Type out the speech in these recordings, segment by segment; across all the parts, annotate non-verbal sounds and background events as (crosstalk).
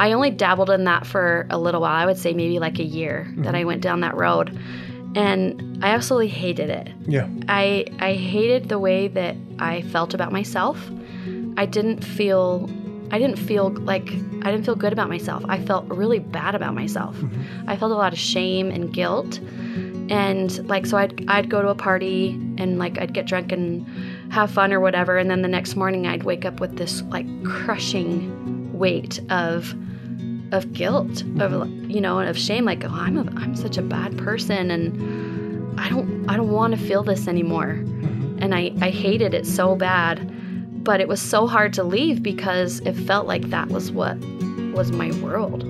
I only dabbled in that for a little while. I would say maybe like a year that I mm-hmm. went down that road. And I absolutely hated it. Yeah. I I hated the way that I felt about myself. I didn't feel I didn't feel like I didn't feel good about myself. I felt really bad about myself. Mm-hmm. I felt a lot of shame and guilt. And like so I'd I'd go to a party and like I'd get drunk and have fun or whatever and then the next morning I'd wake up with this like crushing weight of of guilt of you know of shame like oh I'm a, I'm such a bad person and I don't I don't want to feel this anymore. And I I hated it so bad but it was so hard to leave because it felt like that was what was my world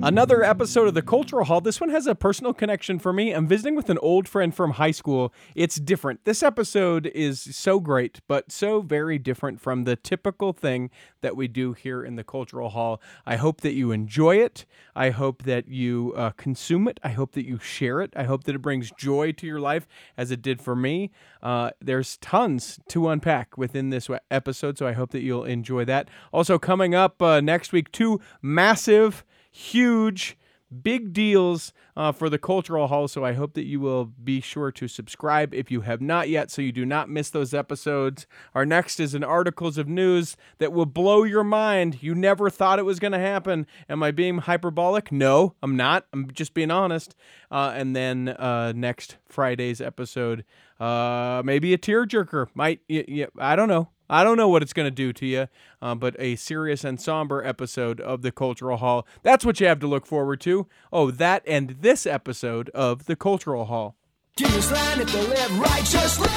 Another episode of the Cultural Hall. This one has a personal connection for me. I'm visiting with an old friend from high school. It's different. This episode is so great, but so very different from the typical thing that we do here in the Cultural Hall. I hope that you enjoy it. I hope that you uh, consume it. I hope that you share it. I hope that it brings joy to your life as it did for me. Uh, there's tons to unpack within this episode, so I hope that you'll enjoy that. Also, coming up uh, next week, two massive huge big deals uh, for the cultural hall so i hope that you will be sure to subscribe if you have not yet so you do not miss those episodes. Our next is an articles of news that will blow your mind. You never thought it was going to happen. Am i being hyperbolic? No i'm not. I'm just being honest. Uh, and then uh, next friday's episode uh, maybe a tearjerker might y- y- i don't know I don't know what it's going to do to you, uh, but a serious and somber episode of the Cultural Hall. That's what you have to look forward to. Oh, that and this episode of the Cultural Hall. Land if they live righteously.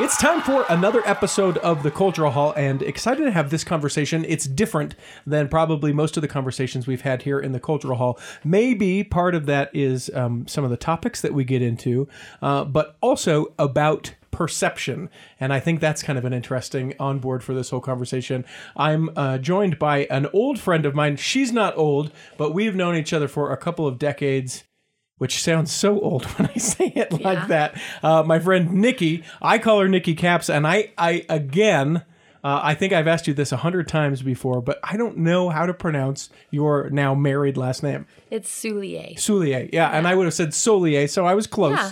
It's time for another episode of the Cultural Hall, and excited to have this conversation. It's different than probably most of the conversations we've had here in the Cultural Hall. Maybe part of that is um, some of the topics that we get into, uh, but also about perception. And I think that's kind of an interesting onboard for this whole conversation. I'm uh, joined by an old friend of mine. She's not old, but we've known each other for a couple of decades which sounds so old (laughs) when I say it like Yeah. that. Uh, my friend Nicky, I call her Nicky Caps, and I, I again, uh, I think I've asked you this a hundred times before, but I don't know how to pronounce your now married last name, it's Soulier Soulier. Yeah, and I would have said Solier, so I was close. Yeah.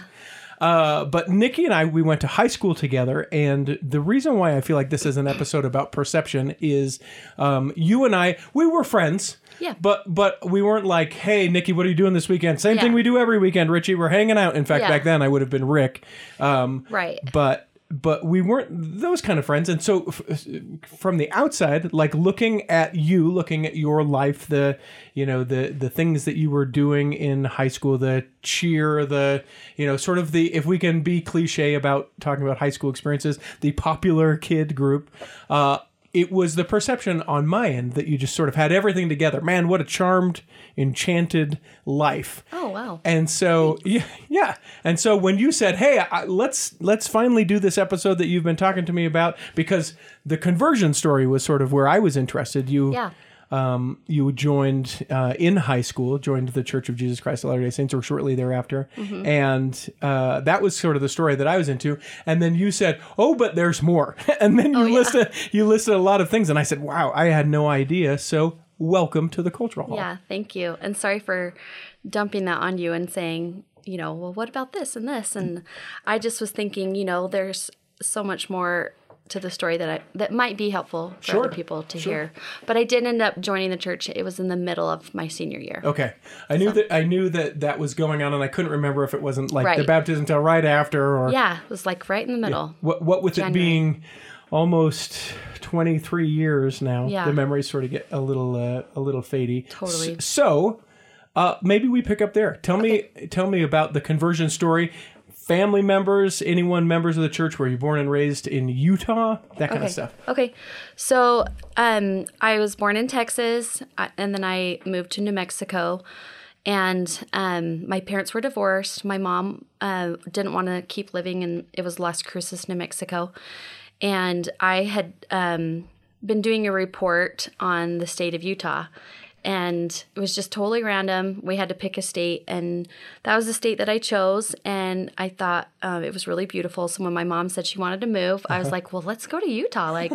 Uh, but Nicky and I, we went to high school together, and the reason why I feel like this is an episode about perception is um, you and I, we were friends. Yeah. But but we weren't like, hey, Nicky, what are you doing this weekend? Same thing we do every weekend, Richie. We're hanging out. In fact, Yeah. back then I would have been Rick. Um, right but but we weren't those kind of friends. And so f- from the outside like looking at you looking at your life the you know the the things that you were doing in high school the cheer the you know sort of the if we can be cliche about talking about high school experiences the popular kid group uh it was the perception on my end that you just sort of had everything together man what a charmed enchanted life oh wow and so yeah, (laughs) yeah. And so when you said, "Hey, I, let's let's finally do this episode that you've been talking to me about," because the conversion story was sort of where I was interested. You, Yeah. Um, you joined uh, in high school, joined the Church of Jesus Christ of Latter Day Saints, or shortly thereafter, and uh, that was sort of the story that I was into. And then you said, "Oh, but there's more," (laughs) and then you yeah. listed you listed a lot of things, and I said, "Wow, I had no idea." So welcome to the Cultural Hall. Yeah, thank you. And sorry for dumping that on you and saying, you know, well, what about this and this? And I just was thinking, you know, there's so much more to the story that I that might be helpful for Sure, other people to sure. hear. But I did end up joining the church. It was in the middle of my senior year. Okay, I knew that I knew that that was going on, and I couldn't remember if it wasn't like the Right. baptism until right after, or Yeah, it was like right in the middle. what. What with it being almost twenty three years now, Yeah. the memories sort of get a little uh, a little fadey. Totally. So, uh, maybe we pick up there. Tell me tell me about the conversion story. Family members, anyone members of the church? Were you born and raised in Utah? That kind Okay. of stuff. Okay. So um, I was born in Texas, uh, and then I moved to New Mexico. And um, my parents were divorced. My mom uh, didn't want to keep living in it was Las Cruces, New Mexico, and I had um, been doing a report on the state of Utah. And it was just totally random. We had to pick a state, and that was the state that I chose. And I thought um, it was really beautiful. So when my mom said she wanted to move, I was (laughs) like, "Well, let's go to Utah." Like,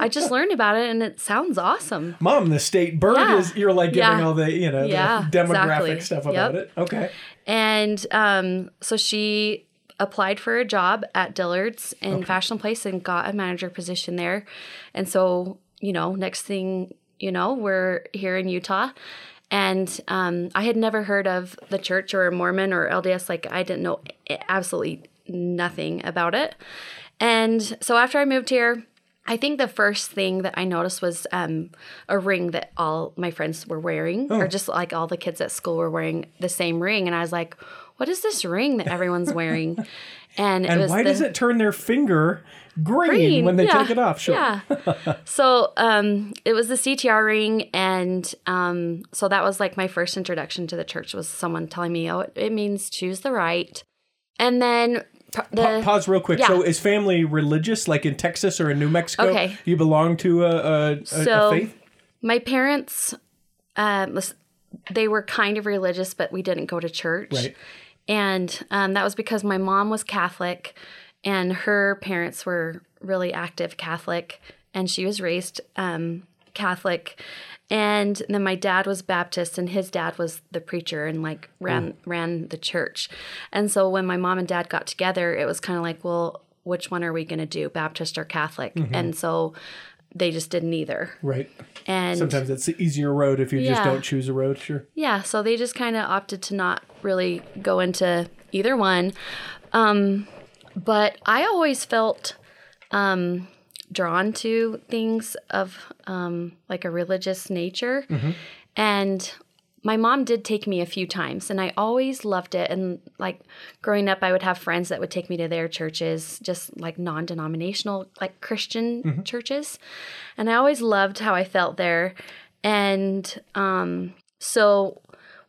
I just learned about it, and it sounds awesome. Mom, the state bird Yeah. is you're like giving Yeah. all the you know Yeah, the demographic exactly. stuff about Yep. it. Okay. And um, so she applied for a job at Dillard's in Fashion Place and got a manager position there. And so, you know, next thing you know, we're here in Utah. And um, I had never heard of the church or Mormon or LDS. Like, I didn't know absolutely nothing about it. And so after I moved here, I think the first thing that I noticed was um, a ring that all my friends were wearing, or just like all the kids at school were wearing the same ring. And I was like, what is this ring that everyone's wearing? (laughs) And, it And was why the, does it turn their finger green, green, when they yeah, take it off? Sure. Yeah. (laughs) so um, it was the CTR ring, and um, so that was like my first introduction to the church was someone telling me, oh, it, it means choose the right. And then the Pa- pause real quick. Yeah. So, is family religious, like in Texas or in New Mexico? Okay. You belong to a, a, a, So- a faith? my parents, um, they were kind of religious, but we didn't go to church. Right. And um, that was because my mom was Catholic and her parents were really active Catholic, and she was raised um, Catholic. And then my dad was Baptist, and his dad was the preacher and like ran ran the church. And so when my mom and dad got together, it was kind of like, well, which one are we going to do, Baptist or Catholic? And so they just did neither. Right. And Sometimes it's the easier road if you just don't choose a road. Sure. yeah, so they just kind of opted to not really go into either one. Um, but I always felt um, drawn to things of um, like a religious nature. And my mom did take me a few times, and I always loved it. And like growing up, I would have friends that would take me to their churches, just like non denominational, like Christian churches. And I always loved how I felt there. And um, so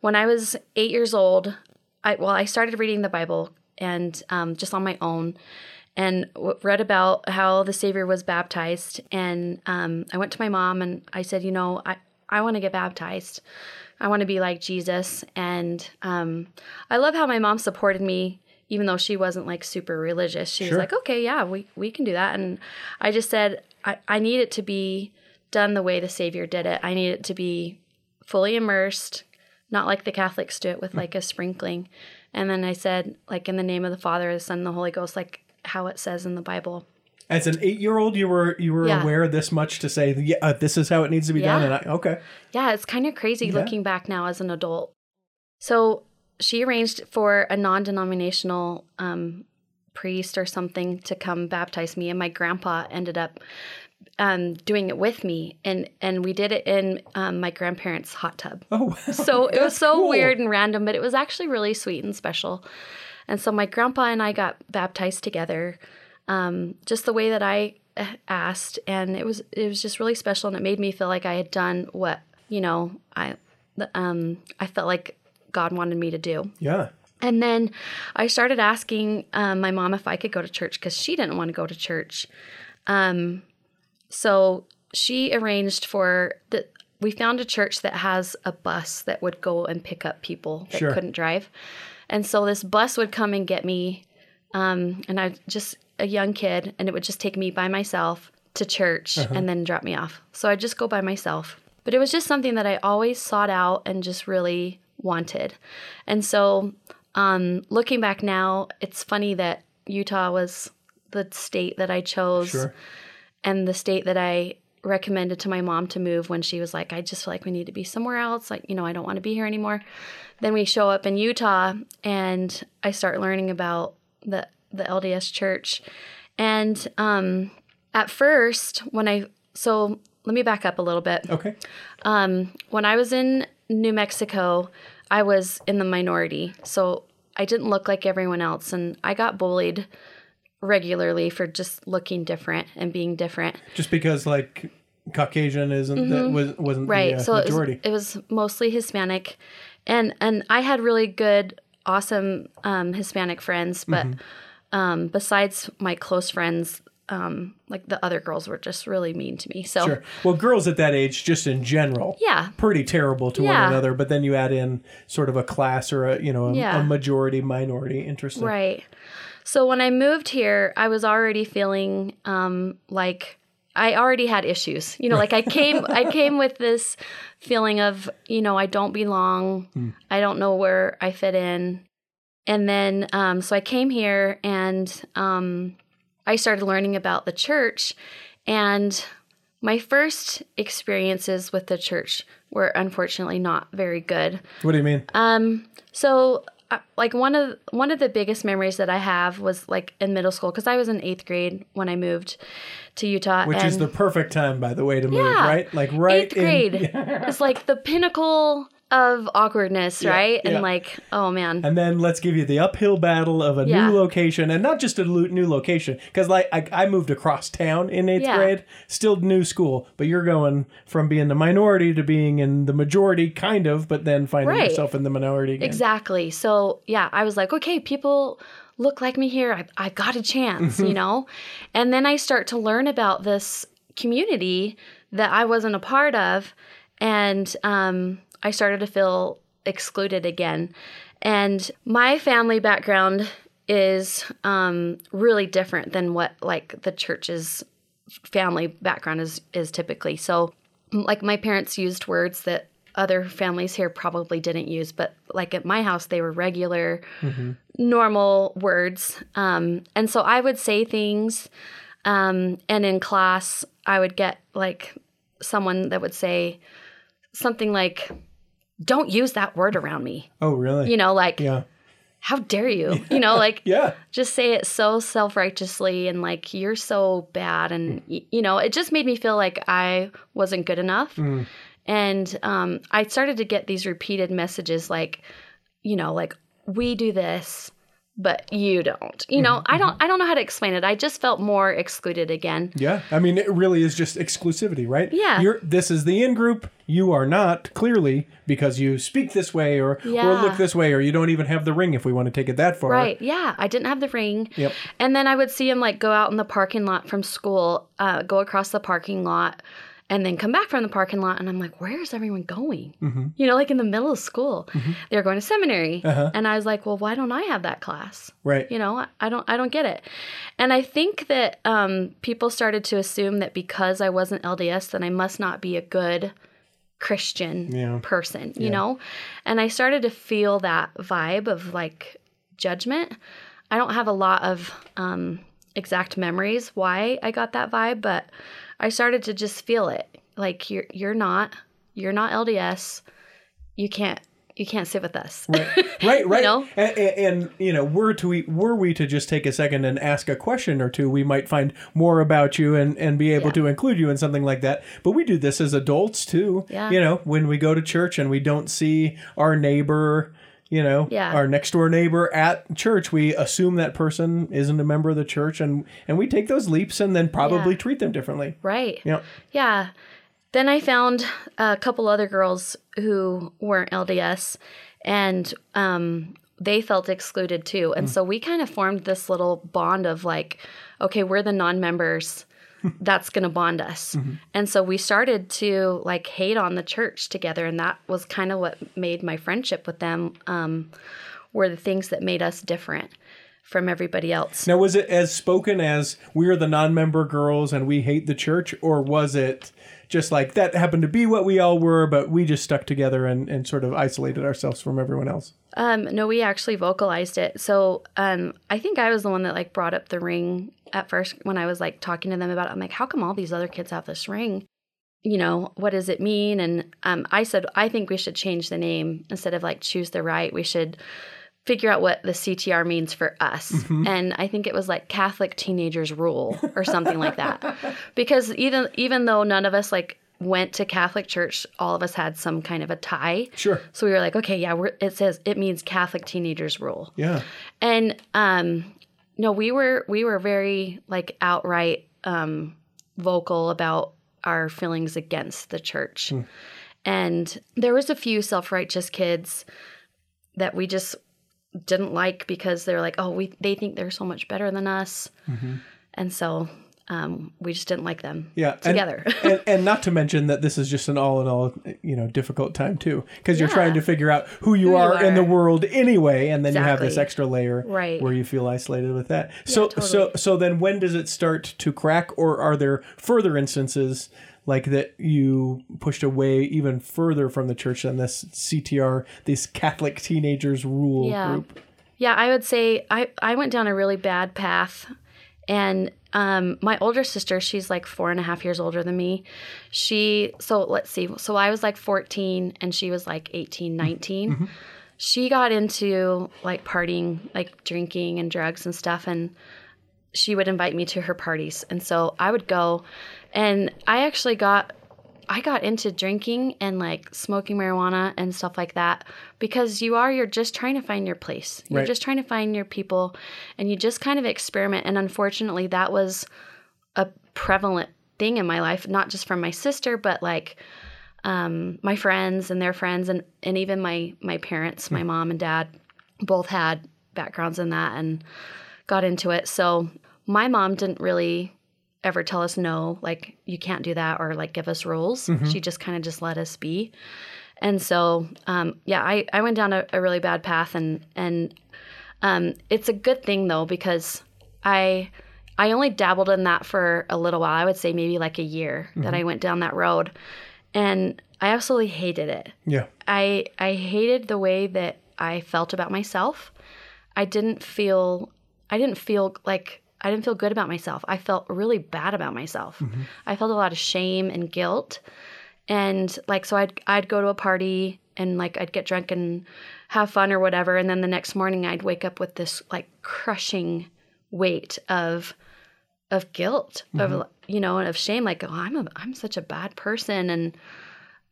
when I was eight years old, I well, I started reading the Bible and um, just on my own, and read about how the Savior was baptized. And um, I went to my mom and I said, you know, I I want to get baptized. I want to be like Jesus. And um, I love how my mom supported me. Even though she wasn't like super religious, she Sure. was like, okay, yeah, we, we can do that. And I just said, I, I need it to be done the way the Savior did it. I need it to be fully immersed, not like the Catholics do it with like a sprinkling. And then I said, like in the name of the Father, the Son, and the Holy Ghost, like how it says in the Bible. As an eight-year-old, you were you were Yeah. aware this much to say, yeah, uh, this is how it needs to be Yeah. done. And I, okay, Yeah, it's kind of crazy looking back now as an adult. So she arranged for a non denominational um, priest or something to come baptize me, and my grandpa ended up um, doing it with me. And, and we did it in um, my grandparents' hot tub. oh, (laughs) So it was so cool. weird and random, but it was actually really sweet and special. And so my grandpa and I got baptized together, um, just the way that I uh, asked, and it was it was just really special, and it made me feel like I had done what you know I um, I felt like God wanted me to do. yeah, And then I started asking um, my mom if I could go to church because she didn't want to go to church. Um, so she arranged for the. We found a church that has a bus that would go and pick up people that Sure. couldn't drive, and so this bus would come and get me, um, and I was just a young kid, and it would just take me by myself to church and then drop me off. So I'd just go by myself. But it was just something that I always sought out and just really wanted. And so um, looking back now, it's funny that Utah was the state that I chose sure. And the state that I recommended to my mom to move when she was like, I just feel like we need to be somewhere else. Like, you know, I don't want to be here anymore. Then we show up in Utah and I start learning about the the LDS church. And um, at first, when I so let me back up a little bit. Okay, Um, when I was in New Mexico, I was in the minority. So I didn't look like everyone else. And I got bullied regularly for just looking different and being different. just because like Caucasian isn't that was wasn't Mm-hmm. Right. the uh, so it was, it was mostly Hispanic. And and I had really good, awesome um, Hispanic friends, but Mm-hmm. um, besides my close friends, um, like the other girls were just really mean to me. So Sure. Well, girls at that age, just in general, yeah, pretty terrible to one another. But then you add in sort of a class or a you know a, Yeah. a majority minority. Interesting. Right. So when I moved here, I was already feeling um, like I already had issues. You know, like I came I (laughs) came with this feeling of, you know, I don't belong. I don't know where I fit in. And then um, so I came here and um, I started learning about the church and my first experiences with the church were unfortunately not very good. What do you mean? Um, so like one of one of the biggest memories that I have was like in middle school because I was in eighth grade when I moved to Utah. Which and is the perfect time, by the way, to move. Yeah. Right. Like right eighth in- grade. (laughs) It's like the pinnacle of awkwardness, Yeah, right? yeah. And like, oh man, And then let's give you the uphill battle of a Yeah. new location, and not just a lo- new location, because like I, I moved across town in eighth grade, still new school, but you're going from being the minority to being in the majority, kind of, but then finding Right. yourself in the minority again. Exactly. So yeah, I was like, okay, people look like me here. I, I got a chance, you (laughs) know? And then I start to learn about this community that I wasn't a part of. And um, I started to feel excluded again. And my family background is um, really different than what like the church's family background is is typically. So like my parents used words that other families here probably didn't use, but like at my house they were regular normal words. Um, and so I would say things um, and in class I would get like someone that would say something like don't use that word around me. Oh, really? You know, like Yeah. how dare you? (laughs) You know, like Yeah. just say it so self-righteously and like you're so bad and y- you know it just made me feel like i wasn't good enough and um, i started to get these repeated messages like you know like we do this but you don't you know i don't i don't know how to explain it i just felt more excluded again Yeah. I mean, it really is just exclusivity, right? Yeah. You're this is the in group. You are not clearly because you speak this way or or look this way or you don't even have the ring if we want to take it that far. Right. Yeah. I didn't have the ring. Yep. And then I would see him like go out in the parking lot from school, uh, go across the parking lot, and then come back from the parking lot. And I'm like, where's everyone going? Mm-hmm. You know, like in the middle of school, they're going to seminary. Uh-huh. And I was like, well, why don't I have that class? Right. You know, I- don't, I don't get it. And I think that um, people started to assume that because I wasn't LDS, then I must not be a good Christian Yeah. person, you know? And I started to feel that vibe of like judgment. I don't have a lot of um, exact memories why I got that vibe, but I started to just feel it. Like you're you're not you're not LDS. You can't you can't sit with us. Right, (laughs) right, right. know? And, and, and, you know, were to we were we to just take a second and ask a question or two, we might find more about you and and be able Yeah. to include you in something like that. But we do this as adults too. Yeah. You know, when we go to church and we don't see our neighbor. You know, Yeah. our next door neighbor at church, we assume that person isn't a member of the church, and and we take those leaps and then probably Yeah. treat them differently. Right. Yeah, Yeah. Then I found a couple other girls who weren't LDS and um, they felt excluded too. And so we kind of formed this little bond of like, okay, we're the non members. That's going to bond us. And so we started to like hate on the church together. And that was kind of what made my friendship with them um, were the things that made us different from everybody else. Now, was it as spoken as we're the non-member girls and we hate the church, or was it just like that happened to be what we all were, but we just stuck together and, and sort of isolated ourselves from everyone else? Um, no, we actually vocalized it. So um, I think I was the one that like brought up the ring at first when I was like talking to them about it. I'm like, how come all these other kids have this ring? You know, what does it mean? And um, I said, I think we should change the name instead of like choose the right. We should figure out what the CTR means for us. And I think it was like Catholic teenagers rule or (laughs) something like that. Because even even though none of us like went to Catholic church, all of us had some kind of a tie. Sure. So we were like, okay, yeah, we're, it says it means Catholic teenagers rule, Yeah. and um, no, we were we were very like outright um, vocal about our feelings against the church, and there was a few self righteous kids that we just didn't like because they're like, oh, we they think they're so much better than us, and so um, we just didn't like them Yeah, and- together. (laughs) and, and not to mention that this is just an all in all, you know, difficult time too, because you're Yeah. trying to figure out who you, Who you are, in the world anyway, and then you have this extra layer Right. where you feel isolated with that. So, so, totally. so then when does it start to crack, or are there further instances? Like that, you pushed away even further from the church than this CTR, this Catholic teenagers rule Yeah. group. Yeah, I would say I, I went down a really bad path. And um, my older sister, she's like four and a half years older than me. She, so let's see. So I was like 14 and she was like 18, 19. She got into like partying, like drinking and drugs and stuff. And she would invite me to her parties. And so I would go. And I actually got I got into drinking and like smoking marijuana and stuff like that because you are you're just trying to find your place. You're Right. just trying to find your people and you just kind of experiment and unfortunately that was a prevalent thing in my life not just from my sister but like um, my friends and their friends and, and even my my parents, my mom and dad both had backgrounds in that and got into it. So my mom didn't really ever tell us no, like you can't do that or like give us rules. She just kind of just let us be. And so um, yeah, I, I went down a, a really bad path and and um, it's a good thing though because I I only dabbled in that for a little while. I would say maybe like a year that I went down that road, and I absolutely hated it. Yeah. I I hated the way that I felt about myself. I didn't feel I didn't feel like I didn't feel good about myself. I felt really bad about myself. Mm-hmm. I felt a lot of shame and guilt. And like so I'd I'd go to a party and like I'd get drunk and have fun or whatever and then the next morning I'd wake up with this like crushing weight of of guilt of mm-hmm. you know and of shame like oh I'm a I'm such a bad person and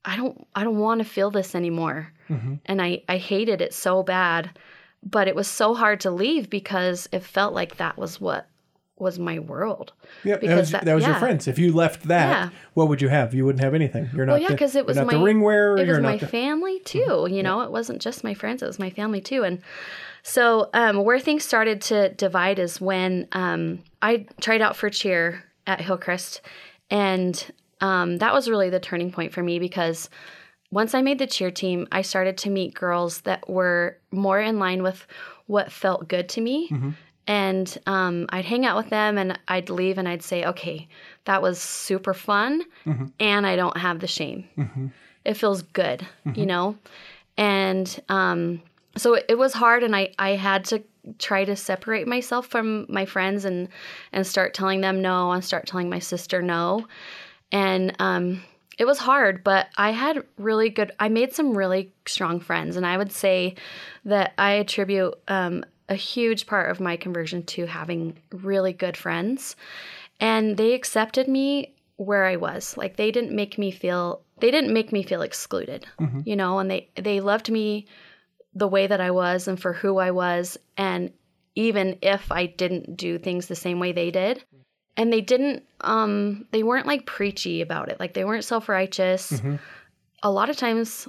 I don't I don't want to feel this anymore. Mm-hmm. And I I hated it so bad, but it was so hard to leave because it felt like that was what was my world. Yeah, that Because was, that- that was your friends. If you left that, Yeah. what would you have? You wouldn't have anything. You're not. Well, yeah, because it was not my the ring wearer. It you're was not my the, family too. You know, it wasn't just my friends; it was my family too. And so, um, where things started to divide is when um, I tried out for cheer at Hillcrest, and um, that was really the turning point for me because once I made the cheer team, I started to meet girls that were more in line with what felt good to me. And um, I'd hang out with them and I'd leave and I'd say, okay, that was super fun. And I don't have the shame. It feels good, you know? And um, so it, it was hard and I, I had to try to separate myself from my friends and, and start telling them no and start telling my sister no. And um, it was hard, but I had really good, I made some really strong friends. And I would say that I attribute um, a huge part of my conversion to having really good friends. And they accepted me where I was. Like they didn't make me feel, they didn't make me feel excluded, you know, and they, they loved me the way that I was and for who I was. And even if I didn't do things the same way they did, and they didn't um they weren't like preachy about it like they weren't self-righteous a lot of times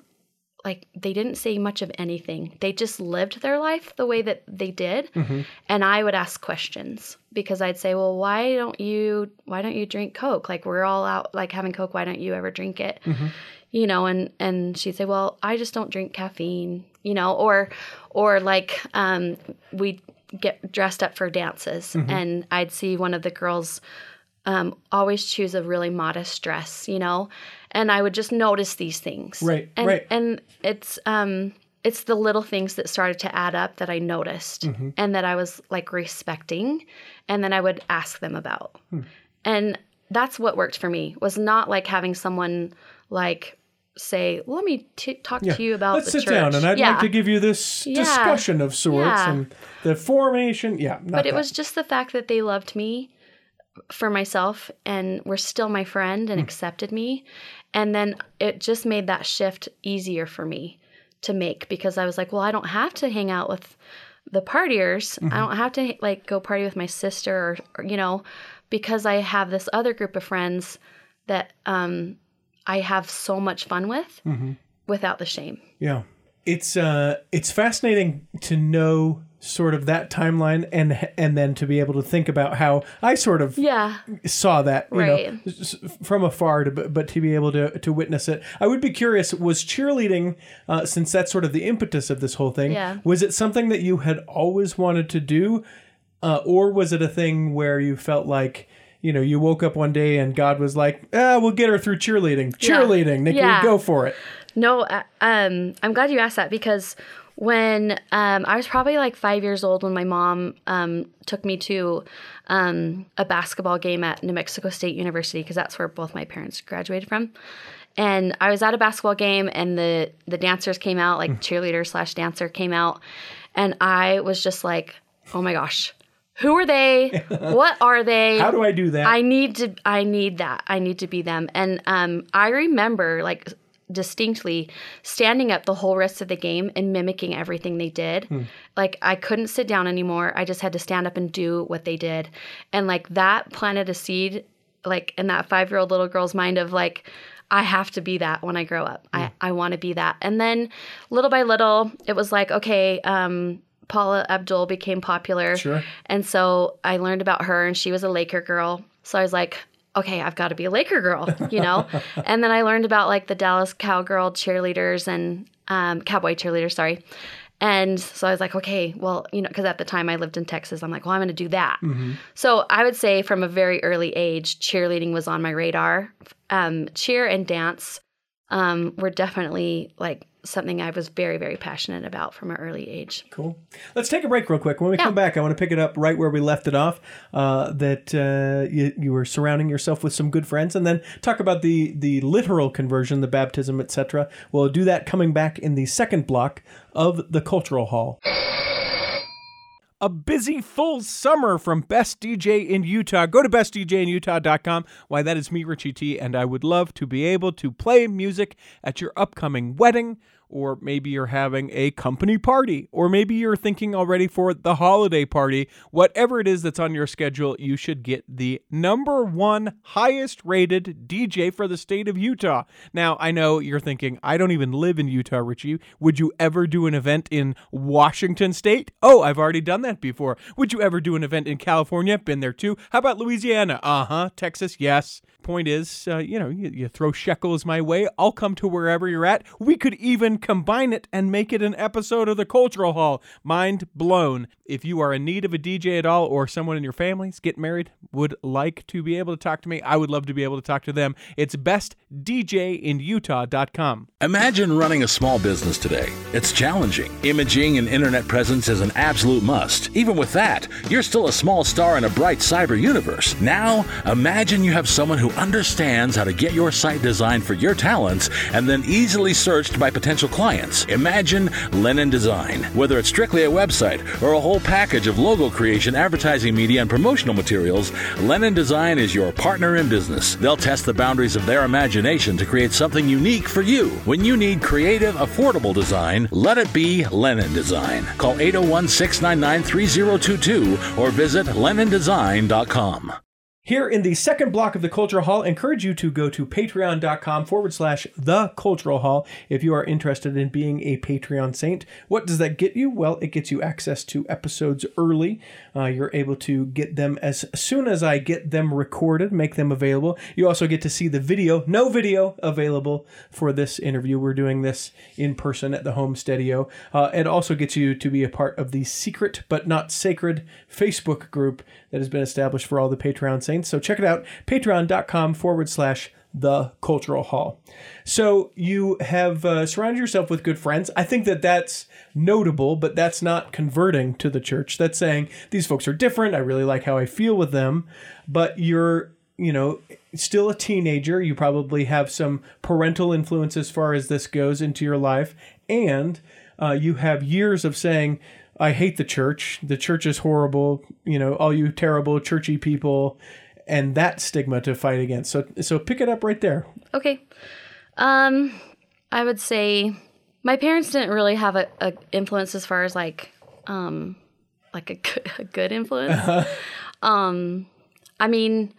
like they didn't say much of anything. They just lived their life the way that they did. Mm-hmm. And i would ask questions because i'd say well why don't you why don't you drink coke? Like we're all out like having coke. Why don't you ever drink it? Mm-hmm. You know and and she'd say well i just don't drink caffeine you know or or like um we get dressed up for dances. Mm-hmm. And i'd see one of the girls um, always choose a really modest dress you know and i would just notice these things Right, and, right. and it's um it's the little things that started to add up that i noticed and that i was like respecting and then i would ask them about and that's what worked for me was not like having someone like say let me t- talk to you about Let's sit down, and I'd Yeah. like to give you this Yeah. discussion of sorts Yeah. and the formation. Yeah, but it that. was just the fact that they loved me for myself and were still my friend and accepted me and then it just made that shift easier for me to make because i was like well i don't have to hang out with the partiers Mm-hmm. i don't have to like go party with my sister or, or you know because i have this other group of friends that um i have so much fun with Mm-hmm. without the shame Yeah. It's uh it's fascinating to know sort of that timeline and and then to be able to think about how I sort of Yeah. saw that you Right. know from afar to, but but to be able to to witness it i would be curious was cheerleading uh, since that's sort of the impetus of this whole thing Yeah. was it something that you had always wanted to do uh, or was it a thing where you felt like you know you woke up one day and god was like ah we'll get her through cheerleading cheerleading nicky Yeah. go for it No, uh, um, I'm glad you asked that because when um, I was probably like five years old when my mom um, took me to um, a basketball game at New Mexico State University because that's where both my parents graduated from. And I was at a basketball game and the the dancers came out, like cheerleader slash dancer came out, and I was just like, oh my gosh, who are they? (laughs) what are they? how do i do that I need to I need that. I need to be them. And um I remember like distinctly standing up the whole rest of the game and mimicking everything they did. Like I couldn't sit down anymore. I just had to stand up and do what they did. And like that planted a seed like in that 5-year-old little girl's mind of like I have to be that when I grow up. I, I want to be that. And then little by little, it was like, okay, um, Paula Abdul became popular. Sure. And so I learned about her, and she was a Laker girl. So I was like, okay, I've got to be a Laker girl, you know? (laughs) and then I learned about like the Dallas Cowgirl cheerleaders and um, cowboy cheerleaders, sorry. And so I was like, okay, well, you know, because at the time I lived in Texas, I'm like, well, I'm going to do that. So I would say from a very early age, cheerleading was on my radar. Um, cheer and dance um, were definitely like something I was very, very passionate about from an early age. Cool. Let's take a break real quick. When we Yeah. come back, I want to pick it up right where we left it off. Uh, that uh, you, you were surrounding yourself with some good friends, and then talk about the the literal conversion, the baptism, etc. We'll do that coming back in the second block of the cultural hall. A busy full summer from Best DJ in Utah. Go to bestdjinutah.com. Why, that is me, Richie T, and I would love to be able to play music at your upcoming wedding, or maybe you're having a company party, or maybe you're thinking already for the holiday party. Whatever it is that's on your schedule, you should get the number one highest rated DJ for the state of Utah. Now, I know you're thinking, I don't even live in Utah, Richie. Would you ever do an event in Washington State? Oh, I've already done that before. Would you ever do an event in California? Been there too. How about Louisiana? Uh huh. Texas? Yes. Point is, uh, you know, you, you throw shekels my way, I'll come to wherever you're at. We could even combine it and make it an episode of the Cultural Hall. Mind blown. If you are in need of a DJ at all, or someone in your family is getting married, would like to be able to talk to me, I would love to be able to talk to them. It's bestdjinutah.com. Imagine running a small business today. It's challenging. Imaging and internet presence is an absolute must. Even with that, you're still a small star in a bright cyber universe. Now, imagine you have someone who understands how to get your site designed for your talents and then easily searched by potential clients. Imagine Lennon Design. Whether it's strictly a website or a whole package of logo creation, advertising media, and promotional materials, Lennon Design is your partner in business. They'll test the boundaries of their imagination to create something unique for you. When you need creative, affordable design, let it be Lennon Design. Call 801 699 3022 or visit LennonDesign.com. Here in the second block of the Cultural Hall, I encourage you to go to patreon.com forward slash the Cultural Hall if you are interested in being a Patreon saint. What does that get you? Well, it gets you access to episodes early. Uh, you're able to get them as soon as I get them recorded, make them available. You also get to see the video, no video available for this interview. We're doing this in person at the home studio. Uh, it also gets you to be a part of the secret but not sacred Facebook group that has been established for all the Patreon saints. So check it out, patreon.com forward slash the cultural hall. So you have uh, surrounded yourself with good friends. I think that that's notable, but that's not converting to the church. That's saying these folks are different. I really like how I feel with them, but you're you know, still a teenager. You probably have some parental influence as far as this goes into your life. And uh, you have years of saying, I hate the church. The church is horrible. You know, all you terrible churchy people. And that stigma to fight against. So, so pick it up right there. Okay. Um, I would say my parents didn't really have a, a influence as far as like, um, like a (laughs) good, a good influence. Um, I mean,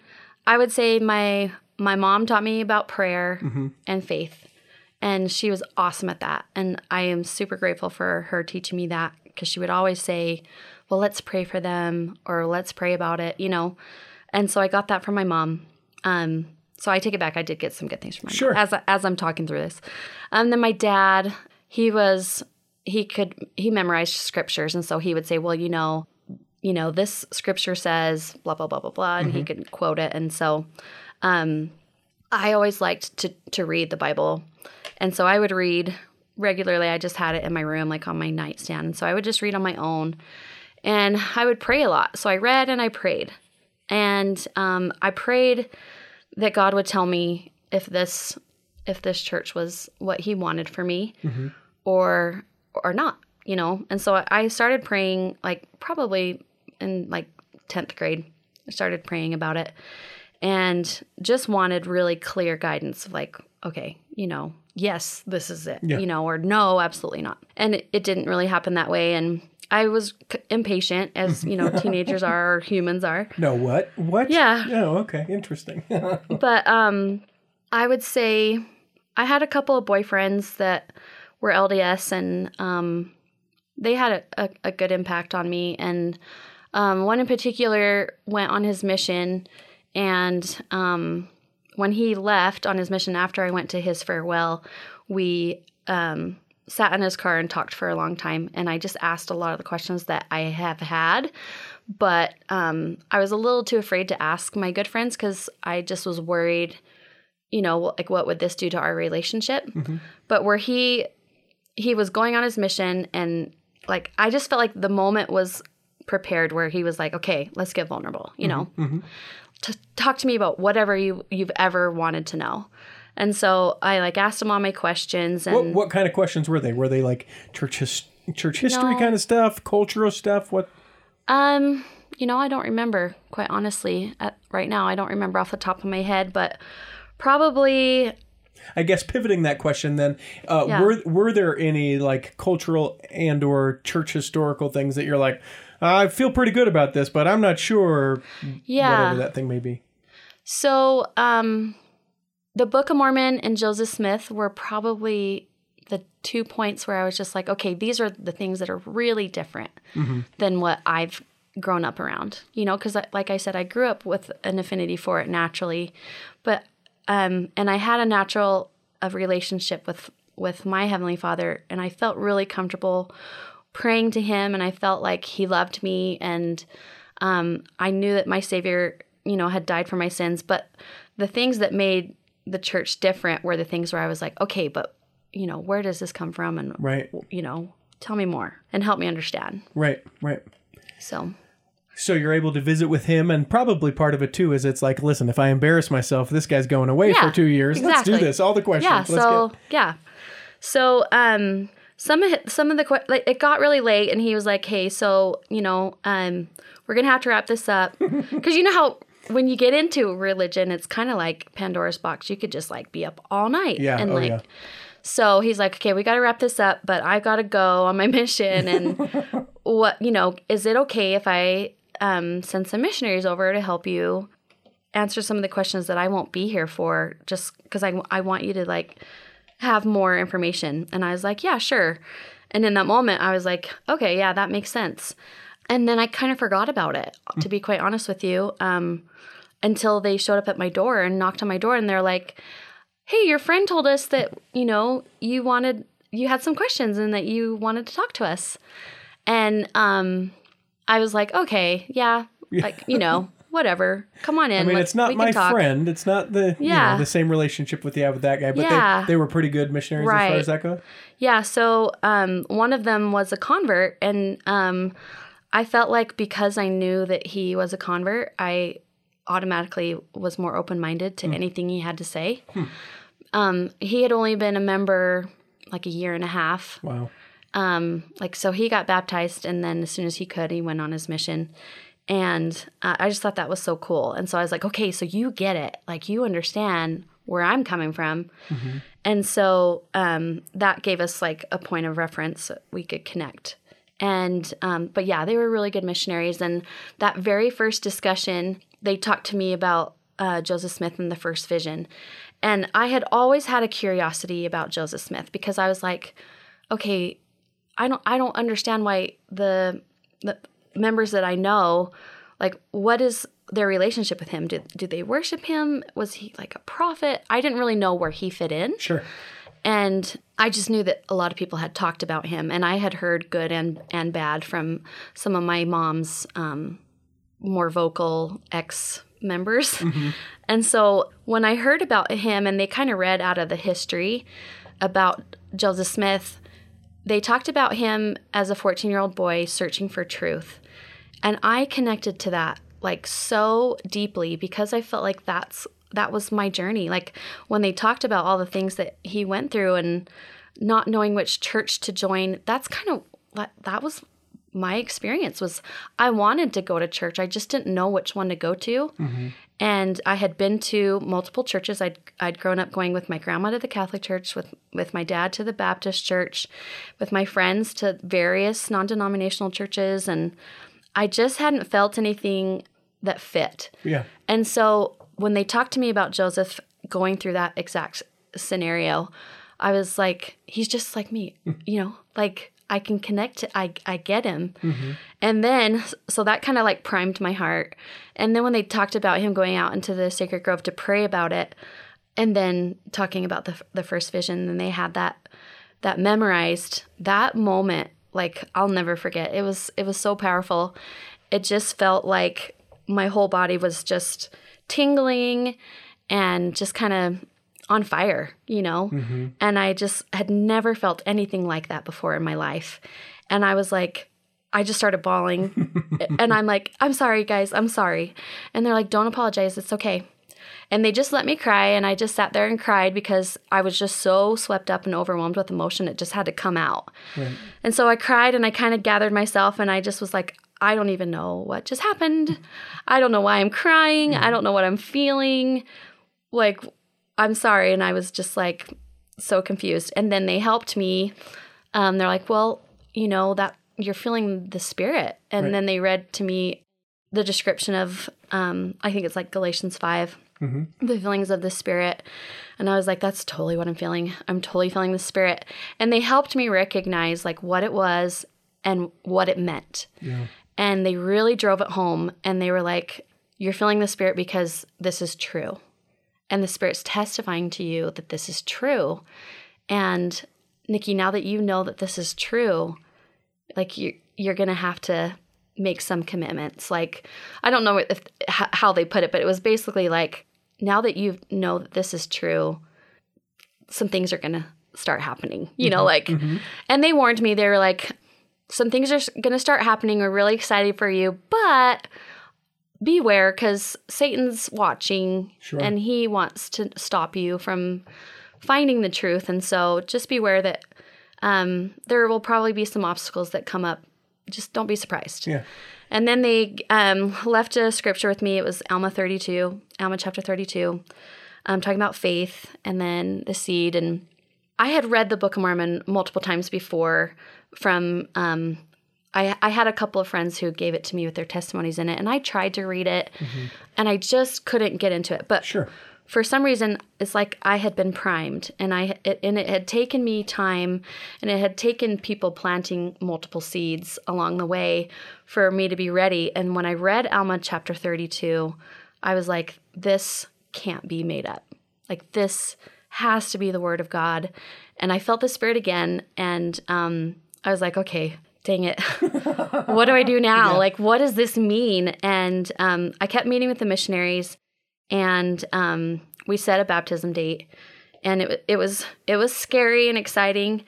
I would say my my mom taught me about prayer and faith, and she was awesome at that. And I am super grateful for her teaching me that because she would always say, well, let's pray for them or let's pray about it, you know. And so I got that from my mom. Um, so I take it back. I did get some good things from my Sure. mom as as I'm talking through this. Um, then my dad, he was he could he memorized scriptures, and so he would say, well, you know, you know, this scripture says blah blah blah blah blah, and he could quote it. And so, um, I always liked to to read the Bible, and so I would read regularly. I just had it in my room, like on my nightstand, and so I would just read on my own, and I would pray a lot. So I read and I prayed, and um, I prayed that God would tell me if this if this church was what He wanted for me, or or not, you know. And so I started praying, like probably in like tenth grade. I started praying about it, and just wanted really clear guidance of like, okay, you know, yes, this is it, Yeah. you know, or no, absolutely not. And it, it didn't really happen that way, and I was c- impatient, as you know, (laughs) teenagers are, or humans are. No, what? What? Yeah. Oh, okay. Interesting. (laughs) But um, I would say I had a couple of boyfriends that were LDS, and um, they had a, a, a good impact on me. And um, one in particular went on his mission, and um, when he left on his mission after I went to his farewell, we um, sat in his car and talked for a long time. And I just asked a lot of the questions that I have had, but um, I was a little too afraid to ask my good friends because I just was worried, you know, like what would this do to our relationship? Mm-hmm. But where he he was going on his mission and like I just felt like the moment was prepared where he was like, okay, let's get vulnerable, you mm-hmm. know, mm-hmm. to talk to me about whatever you you've ever wanted to know. And so I like asked him all my questions and what, what kind of questions were they? Were they like church his, church history No. kind of stuff, cultural stuff? What? Um, you know, I don't remember quite honestly. At, right now, I don't remember off the top of my head, but probably I guess pivoting that question then, uh, Yeah. were were there any like cultural and or church historical things that you're like, I feel pretty good about this, but I'm not sure. yeah. Whatever that thing may be. So, um, the Book of Mormon and Joseph Smith were probably the two points where I was just like, okay, these are the things that are really different than what I've grown up around. You know, because like I said, I grew up with an affinity for it naturally, but um, and I had a natural a relationship with with my heavenly Father, and I felt really comfortable praying to Him, and I felt like He loved me, and um, I knew that my Savior, you know, had died for my sins. But the things that made the church different were the things where I was like, okay, but you know, where does this come from? And Right. you know, tell me more and help me understand. Right. Right. So So you're able to visit with him, and probably part of it too is it's like, listen, if I embarrass myself, this guy's going away Yeah, for two years. Let's do this. All the questions. yeah, Let's so get. yeah, so um, some of it- some of the like it got really late, and he was like, "Hey, so you know, um, we're gonna have to wrap this up (laughs) because you know how." When you get into religion, it's kind of like Pandora's box. You could just like be up all night. Yeah, And oh, like, yeah. So he's like, okay, we got to wrap this up, but I got to go on my (laughs) mission. And (laughs) what, you know, is it okay if I um, send some missionaries over to help you answer some of the questions that I won't be here for just because I, I want you to like have more information? And I was like, yeah, sure. And in that moment, I was like, okay, yeah, that makes sense. And then I kind of forgot about it, to be quite honest with you, um, until they showed up at my door and knocked on my door and they're like, hey, your friend told us that, you know, you wanted, you had some questions and that you wanted to talk to us. And um, I was like, okay, yeah, like, you know, whatever. Come on in. I mean, let- it's not my friend. It's not the you know, Yeah. the same relationship with have with that guy, but Yeah. they, they were pretty good missionaries as far as that goes. Yeah, so um, one of them was a convert, and um, I felt like because I knew that he was a convert, I automatically was more open minded to anything he had to say. Um, he had only been a member like a year and a half. Wow. Um, like so, he got baptized, and then as soon as he could, he went on his mission. And uh, I just thought that was so cool. And so I was like, okay, so you get it, like you understand where I'm coming from. And so um, that gave us like a point of reference we could connect. And um, but yeah, they were really good missionaries. And that very first discussion, they talked to me about uh, Joseph Smith and the first vision. And I had always had a curiosity about Joseph Smith because I was like, okay, I don't I don't understand why the the members that I know like what is their relationship with him? Did do they worship him? Was he like a prophet? I didn't really know where he fit in. Sure. And I just knew that a lot of people had talked about him, and I had heard good and and bad from some of my mom's um, more vocal ex members. And so when I heard about him, and they kind of read out of the history about Joseph Smith, they talked about him as a 14 year old boy searching for truth. And I connected to that like so deeply because I felt like that's that was my journey. Like when they talked about all the things that he went through and not knowing which church to join, that's kind of that that was my experience was I wanted to go to church. I just didn't know which one to go to. Mm-hmm. And I had been to multiple churches. I'd I'd grown up going with my grandma to the Catholic church, with with my dad to the Baptist church, with my friends to various non-denominational churches and I just hadn't felt anything that fit. Yeah. And so when they talked to me about Joseph going through that exact scenario, I was like, he's just like me, hmm. you know, like I can connect to, I, I get him. Mm-hmm. And then, so that kind of like primed my heart. And then when they talked about him going out into the sacred grove to pray about it, and then talking about the, the first vision, and they had that, that memorized, that moment, like I'll never forget. It was, it was so powerful. It just felt like my whole body was just tingling and just kind of on fire, you know? Mm-hmm. And I just had never felt anything like that before in my life. And I was like, I just started bawling. (laughs) and I'm like, I'm sorry, guys, I'm sorry. And they're like, don't apologize, it's okay. And they just let me cry. And I just sat there and cried because I was just so swept up and overwhelmed with emotion. It just had to come out. And so I cried and I kind of gathered myself and I just was like, I don't even know what just happened. (laughs) I don't know why I'm crying. I don't know what I'm feeling. Like, I'm sorry. And I was just like so confused. And then they helped me. Um, they're like, well, you know, that you're feeling the spirit. And Right. then they read to me the description of, um, I think it's like Galatians 5, the feelings of the spirit. And I was like, that's totally what I'm feeling. I'm totally feeling the spirit. And they helped me recognize like what it was and what it meant. And they really drove it home. And they were like, you're feeling the spirit because this is true. And the spirit's testifying to you that this is true. And Nicky, now that you know that this is true, like you you're gonna have to make some commitments. Like I don't know if how they put it, but it was basically like now that you know that this is true, some things are gonna start happening. You know, mm-hmm. like, mm-hmm. and they warned me. They were like, some things are gonna start happening. We're really excited for you, but beware because Satan's watching Sure. and he wants to stop you from finding the truth. And so just beware that um, there will probably be some obstacles that come up. Just don't be surprised. Yeah. And then they um, left a scripture with me. It was Alma 32, Alma chapter 32, um, talking about faith and then the seed. And I had read the Book of Mormon multiple times before from, um, I, I had a couple of friends who gave it to me with their testimonies in it. And I tried to read it and I just couldn't get into it. But Sure. for some reason it's like I had been primed and I it, and it had taken me time and it had taken people planting multiple seeds along the way for me to be ready and when I read Alma chapter 32 I was like this can't be made up like this has to be the word of God and I felt the spirit again and um I was like okay dang it. (laughs) What do I do now? Like what does this mean? And um I kept meeting with the missionaries and um, we set a baptism date. And it, it was it was scary and exciting.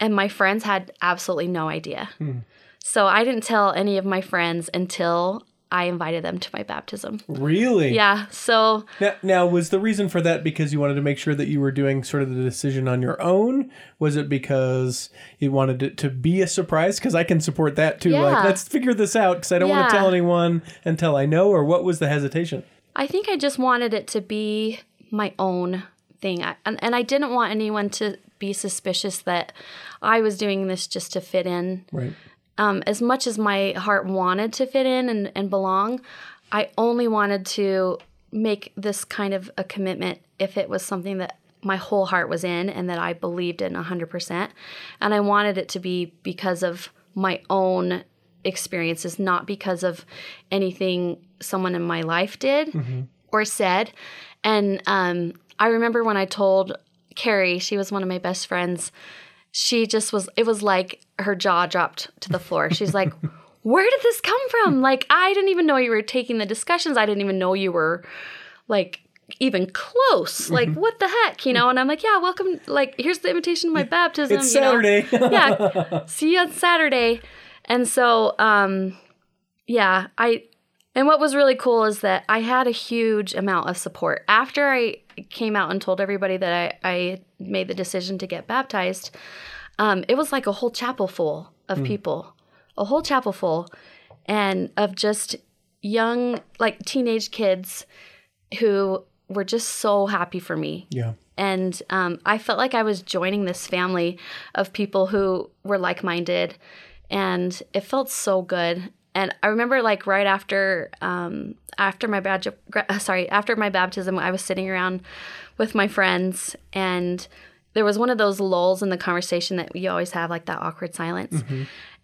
And my friends had absolutely no idea. So i didn't tell any of my friends until i invited them to my baptism Really? yeah so Now, now, was the reason for that because you wanted to make sure that you were doing sort of the decision on your own? Was it because you wanted it to be a surprise? Because I can support that too. Like, let's figure this out because I don't want to tell anyone until I know. Or what was the hesitation? I think I just wanted it to be my own thing. I, and, and I didn't want anyone to be suspicious that I was doing this just to fit in. Right. Um, as much as my heart wanted to fit in and, and belong, I only wanted to make this kind of a commitment if it was something that my whole heart was in and that I believed in 100%. And I wanted it to be because of my own experiences, not because of anything someone in my life did or said. And um, I remember when I told Carrie, she was one of my best friends, she just was, it was like her jaw dropped to the floor. She's like, (laughs) Where did this come from? Like, I didn't even know you were taking the discussions. I didn't even know you were like even close. Like, what the heck, you know? And I'm like, yeah, welcome. Like, here's the invitation to my (laughs) baptism. It's you know? Saturday. (laughs) yeah, see you on Saturday. And so, um, yeah, I, and what was really cool is that I had a huge amount of support after I came out and told everybody that I, I made the decision to get baptized. Um, it was like a whole chapel full of people, a whole chapel full, and of just young, like teenage kids who were just so happy for me yeah. and um, I felt like I was joining this family of people who were like minded, and it felt so good. And I remember, like right after um, after my badge, (laughs) sorry, after my baptism, I was sitting around with my friends, and there was one of those lulls in the conversation that you always have, like that awkward silence.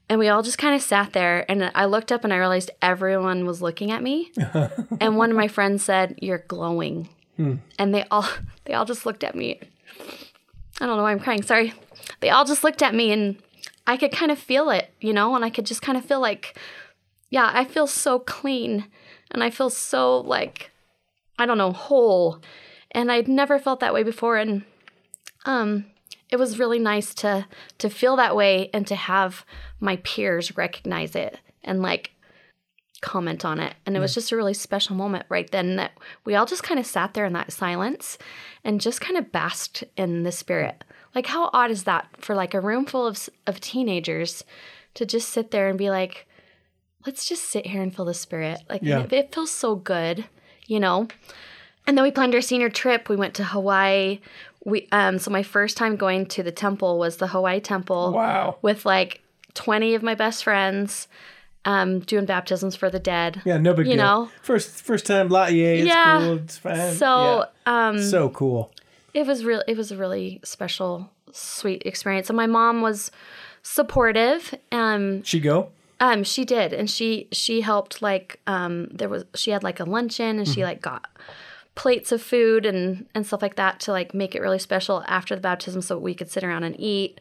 And we all just kind of sat there, and I looked up and I realized everyone was looking at me. (laughs) and one of my friends said, "You're glowing," and they all (laughs) they all just looked at me. I don't know why I'm crying. Sorry. They all just looked at me, and I could kind of feel it, you know, and I could just kind of feel like, yeah, I feel so clean, and I feel so like, I don't know, whole, and I'd never felt that way before, and um, it was really nice to to feel that way and to have my peers recognize it and like comment on it. And it was just a really special moment right then that we all just kind of sat there in that silence and just kind of basked in the spirit. Like how odd is that for like a room full of of teenagers to just sit there and be like let's just sit here and feel the spirit. Like Yeah. it, it feels so good, you know. And then we planned our senior trip. We went to Hawaii. We um so my first time going to the temple was the Hawaii temple Wow. with like 20 of my best friends um doing baptisms for the dead. Yeah, no big You deal. know? First first time la yeah, it's Yeah. cool. It's fine. So um so cool. it was real it was a really special sweet experience. And my mom was supportive. Um She go? Um, she did, and she she helped like um there was she had like a luncheon, and she like got plates of food and and stuff like that to like make it really special after the baptism, so we could sit around and eat.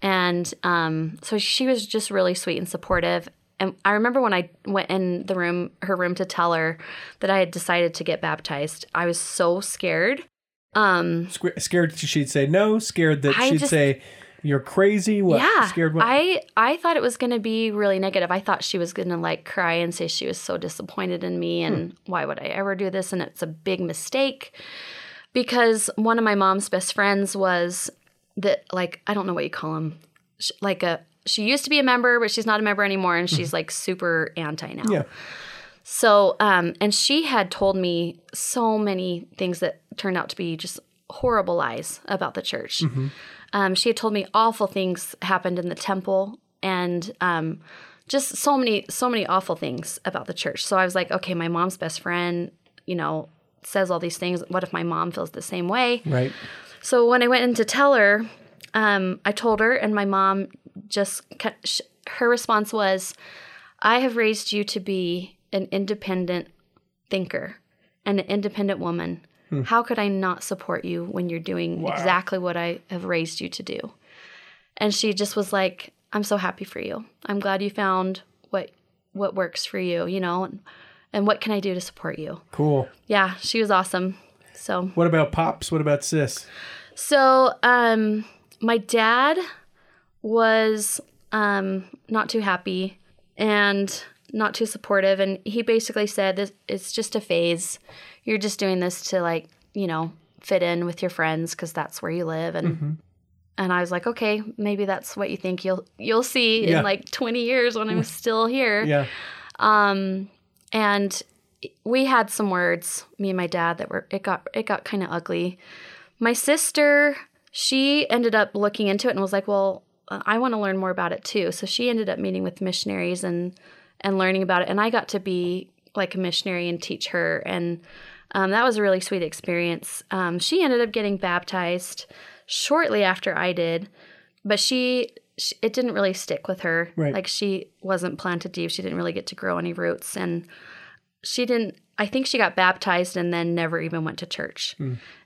And um, so she was just really sweet and supportive. And I remember when I went in the room, her room, to tell her that I had decided to get baptized. I was so scared. Um, Squ- scared she'd say no, scared that I she'd just- say you're crazy. What? Yeah, Scared what? I I thought it was going to be really negative. I thought she was going to like cry and say she was so disappointed in me hmm. and why would I ever do this and it's a big mistake because one of my mom's best friends was that like I don't know what you call him like a she used to be a member but she's not a member anymore and hmm. she's like super anti now. yeah. So, um, and she had told me so many things that turned out to be just horrible lies about the church. Mm-hmm. Um, she had told me awful things happened in the temple and um, just so many, so many awful things about the church. So I was like, okay, my mom's best friend, you know, says all these things. What if my mom feels the same way? Right. So when I went in to tell her, um, I told her, and my mom just her response was, "I have raised you to be an independent thinker and an independent woman. How could I not support you when you're doing exactly what I have raised you to do?" And she just was like, "I'm so happy for you. I'm glad you found what what works for you. You know, and, and what can I do to support you?" Cool. Yeah, she was awesome. So What about pops? What about sis? so, um, my dad was um, not too happy and not too supportive, and he basically said, "This it's just a phase. You're just doing this to like, you know, fit in with your friends because that's where you live." And and I was like, "Okay, maybe that's what you think. You'll you'll see Yeah. in like 20 years when I'm still here." Yeah. Um, and we had some words, me and my dad, that were it got it got kind of ugly. My sister, she ended up looking into it and was like, "Well, uh, I want to learn more about it too." So she ended up meeting with missionaries and and learning about it. And I got to be like a missionary and teach her. And Um, that was a really sweet experience. Um, she ended up getting baptized shortly after I did, but she, she it didn't really stick with her. Right. Like she wasn't planted deep. She didn't really get to grow any roots, and she didn't. I think she got baptized and then never even went to church,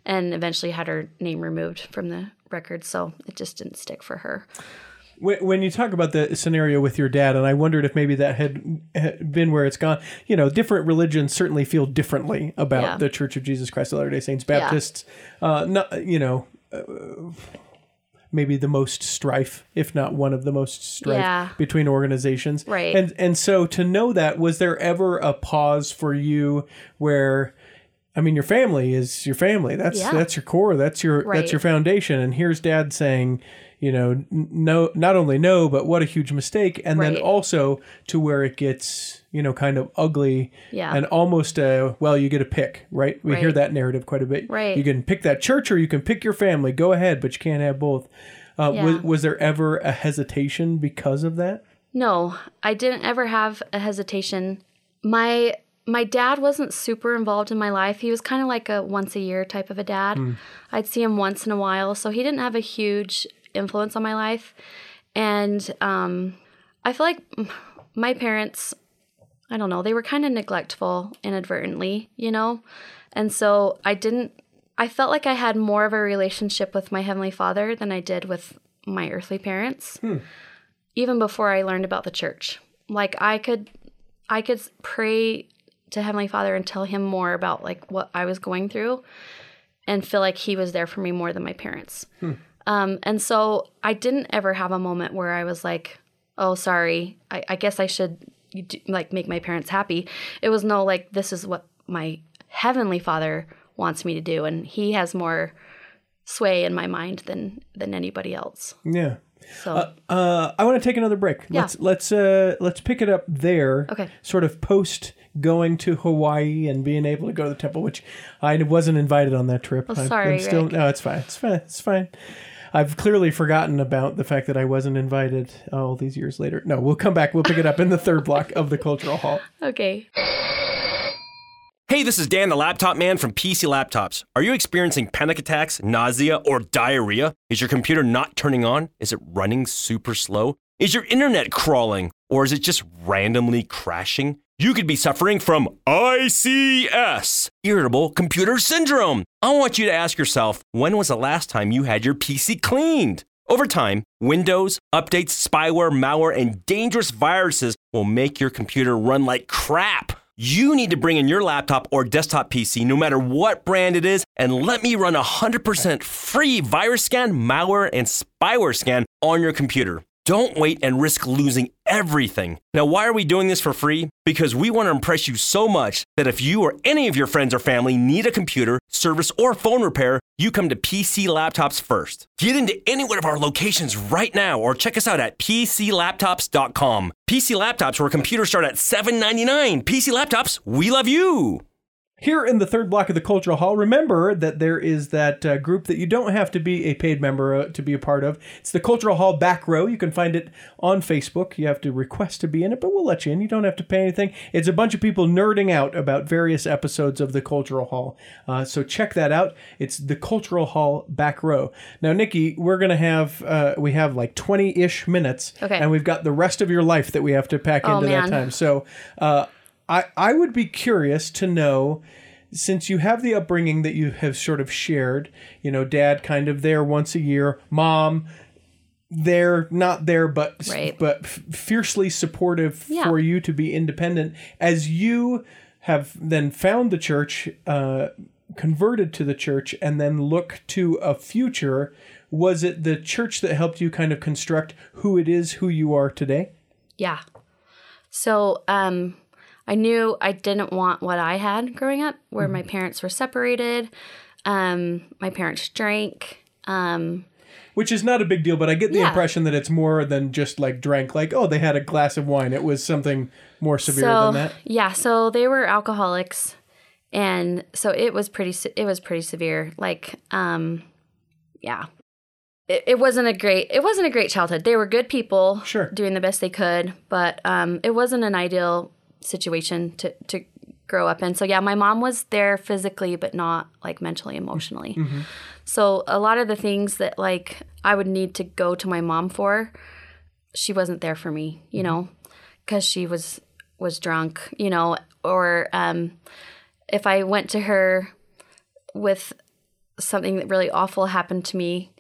and eventually had her name removed from the record. So it just didn't stick for her. When, when you talk about the scenario with your dad, and I wondered if maybe that had, been where it's gone. You know, different religions certainly feel differently about Yeah. the Church of Jesus Christ of Latter Day Saints. Baptists, uh, not you know, uh, maybe the most strife, if not one of the most strife Yeah. between organizations. Right. And and so to know that, was there ever a pause for you where? I mean, your family is your family. That's Yeah. that's your core. That's your that's your foundation. And here's dad saying, you know, no, not only no, but what a huge mistake. And then also to where it gets, you know, kind of ugly Yeah. and almost a, well, you get a pick, right? We hear that narrative quite a bit. Right. You can pick that church or you can pick your family. Go ahead, but you can't have both. Uh, was, Yeah. was there ever a hesitation because of that? No, I didn't ever have a hesitation. My my dad wasn't super involved in my life. He was kind of like a once a year type of a dad. I'd see him once in a while, so he didn't have a huge influence on my life. And um, I feel like my parents, I don't know, they were kind of neglectful inadvertently, you know? And so I didn't, I felt like I had more of a relationship with my Heavenly Father than I did with my earthly parents even before I learned about the church. Like I could I could pray to Heavenly Father and tell him more about like what I was going through and feel like he was there for me more than my parents. Um, and so I didn't ever have a moment where I was like, oh, sorry, I, I guess I should do, like make my parents happy. It was no like this is what my Heavenly Father wants me to do, and He has more sway in my mind than than anybody else. Yeah. So Uh, I want to take another break. Yeah. Let's let's uh, let's pick it up there. Okay. Sort of post going to Hawaii and being able to go to the temple, which I wasn't invited on that trip. Oh, sorry, I'm still Rick. no, it's fine. It's fine. It's fine. I've clearly forgotten about the fact that I wasn't invited all these years later. No, we'll come back. We'll pick it up in the third block of the cultural hall. okay. Hey, this is Dan, the laptop man from PC Laptops. Are you experiencing panic attacks, nausea, or diarrhea? Is your computer not turning on? Is it running super slow? Is your internet crawling? Or is it just randomly crashing? You could be suffering from ICS, Irritable Computer Syndrome. I want you to ask yourself when was the last time you had your PC cleaned? Over time, Windows, updates, spyware, malware, and dangerous viruses will make your computer run like crap. You need to bring in your laptop or desktop PC, no matter what brand it is, and let me run a 100% free virus scan, malware, and spyware scan on your computer. Don't wait and risk losing everything. Now, why are we doing this for free? Because we want to impress you so much that if you or any of your friends or family need a computer, service, or phone repair, you come to PC Laptops first. Get into any one of our locations right now or check us out at PCLaptops.com. PC Laptops, where computers start at $7.99. PC Laptops, we love you. Here in the third block of the Cultural Hall, remember that there is that uh, group that you don't have to be a paid member uh, to be a part of. It's the Cultural Hall Back Row. You can find it on Facebook. You have to request to be in it, but we'll let you in. You don't have to pay anything. It's a bunch of people nerding out about various episodes of the Cultural Hall. Uh, so check that out. It's the Cultural Hall Back Row. Now, Nicky, we're gonna have uh, we have like twenty ish minutes, Okay. and we've got the rest of your life that we have to pack Oh, into that time. So. I, I would be curious to know since you have the upbringing that you have sort of shared, you know, dad kind of there once a year, mom there not there but Right. but f- fiercely supportive Yeah. for you to be independent as you have then found the church uh converted to the church and then look to a future was it the church that helped you kind of construct who it is who you are today Yeah. So um, I knew I didn't want what I had growing up, where my parents were separated. Um, my parents drank. Um, Which is not a big deal, but I get the Yeah. impression that it's more than just like drank, like, oh, they had a glass of wine. It was something more severe so than that. yeah, so they were alcoholics, and so it was pretty. It was pretty severe. Like, um, yeah, it, it wasn't a great. It wasn't a great childhood. They were good people, Sure. doing the best they could, but um, it wasn't an ideal situation to to grow up in. So yeah, my mom was there physically, but not like mentally, emotionally. So a lot of the things that like I would need to go to my mom for, she wasn't there for me, you know, because she was was drunk, you know, or um, if I went to her with something that really awful happened to me,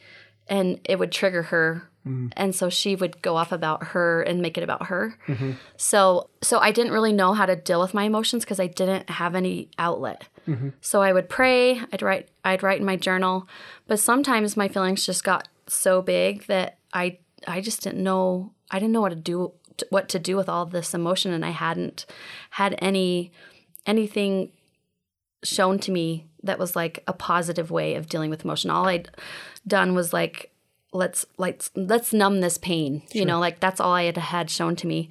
and it would trigger her. Mm. And so she would go off about her and make it about her. Mm-hmm. So so I didn't really know how to deal with my emotions because I didn't have any outlet. Mm-hmm. So I would pray, I'd write I'd write in my journal, but sometimes my feelings just got so big that I I just didn't know I didn't know what to do what to do with all this emotion and I hadn't had any anything shown to me that was like a positive way of dealing with emotion. All I'd done was like let's let's let's numb this pain. You know, like that's all I had had shown to me.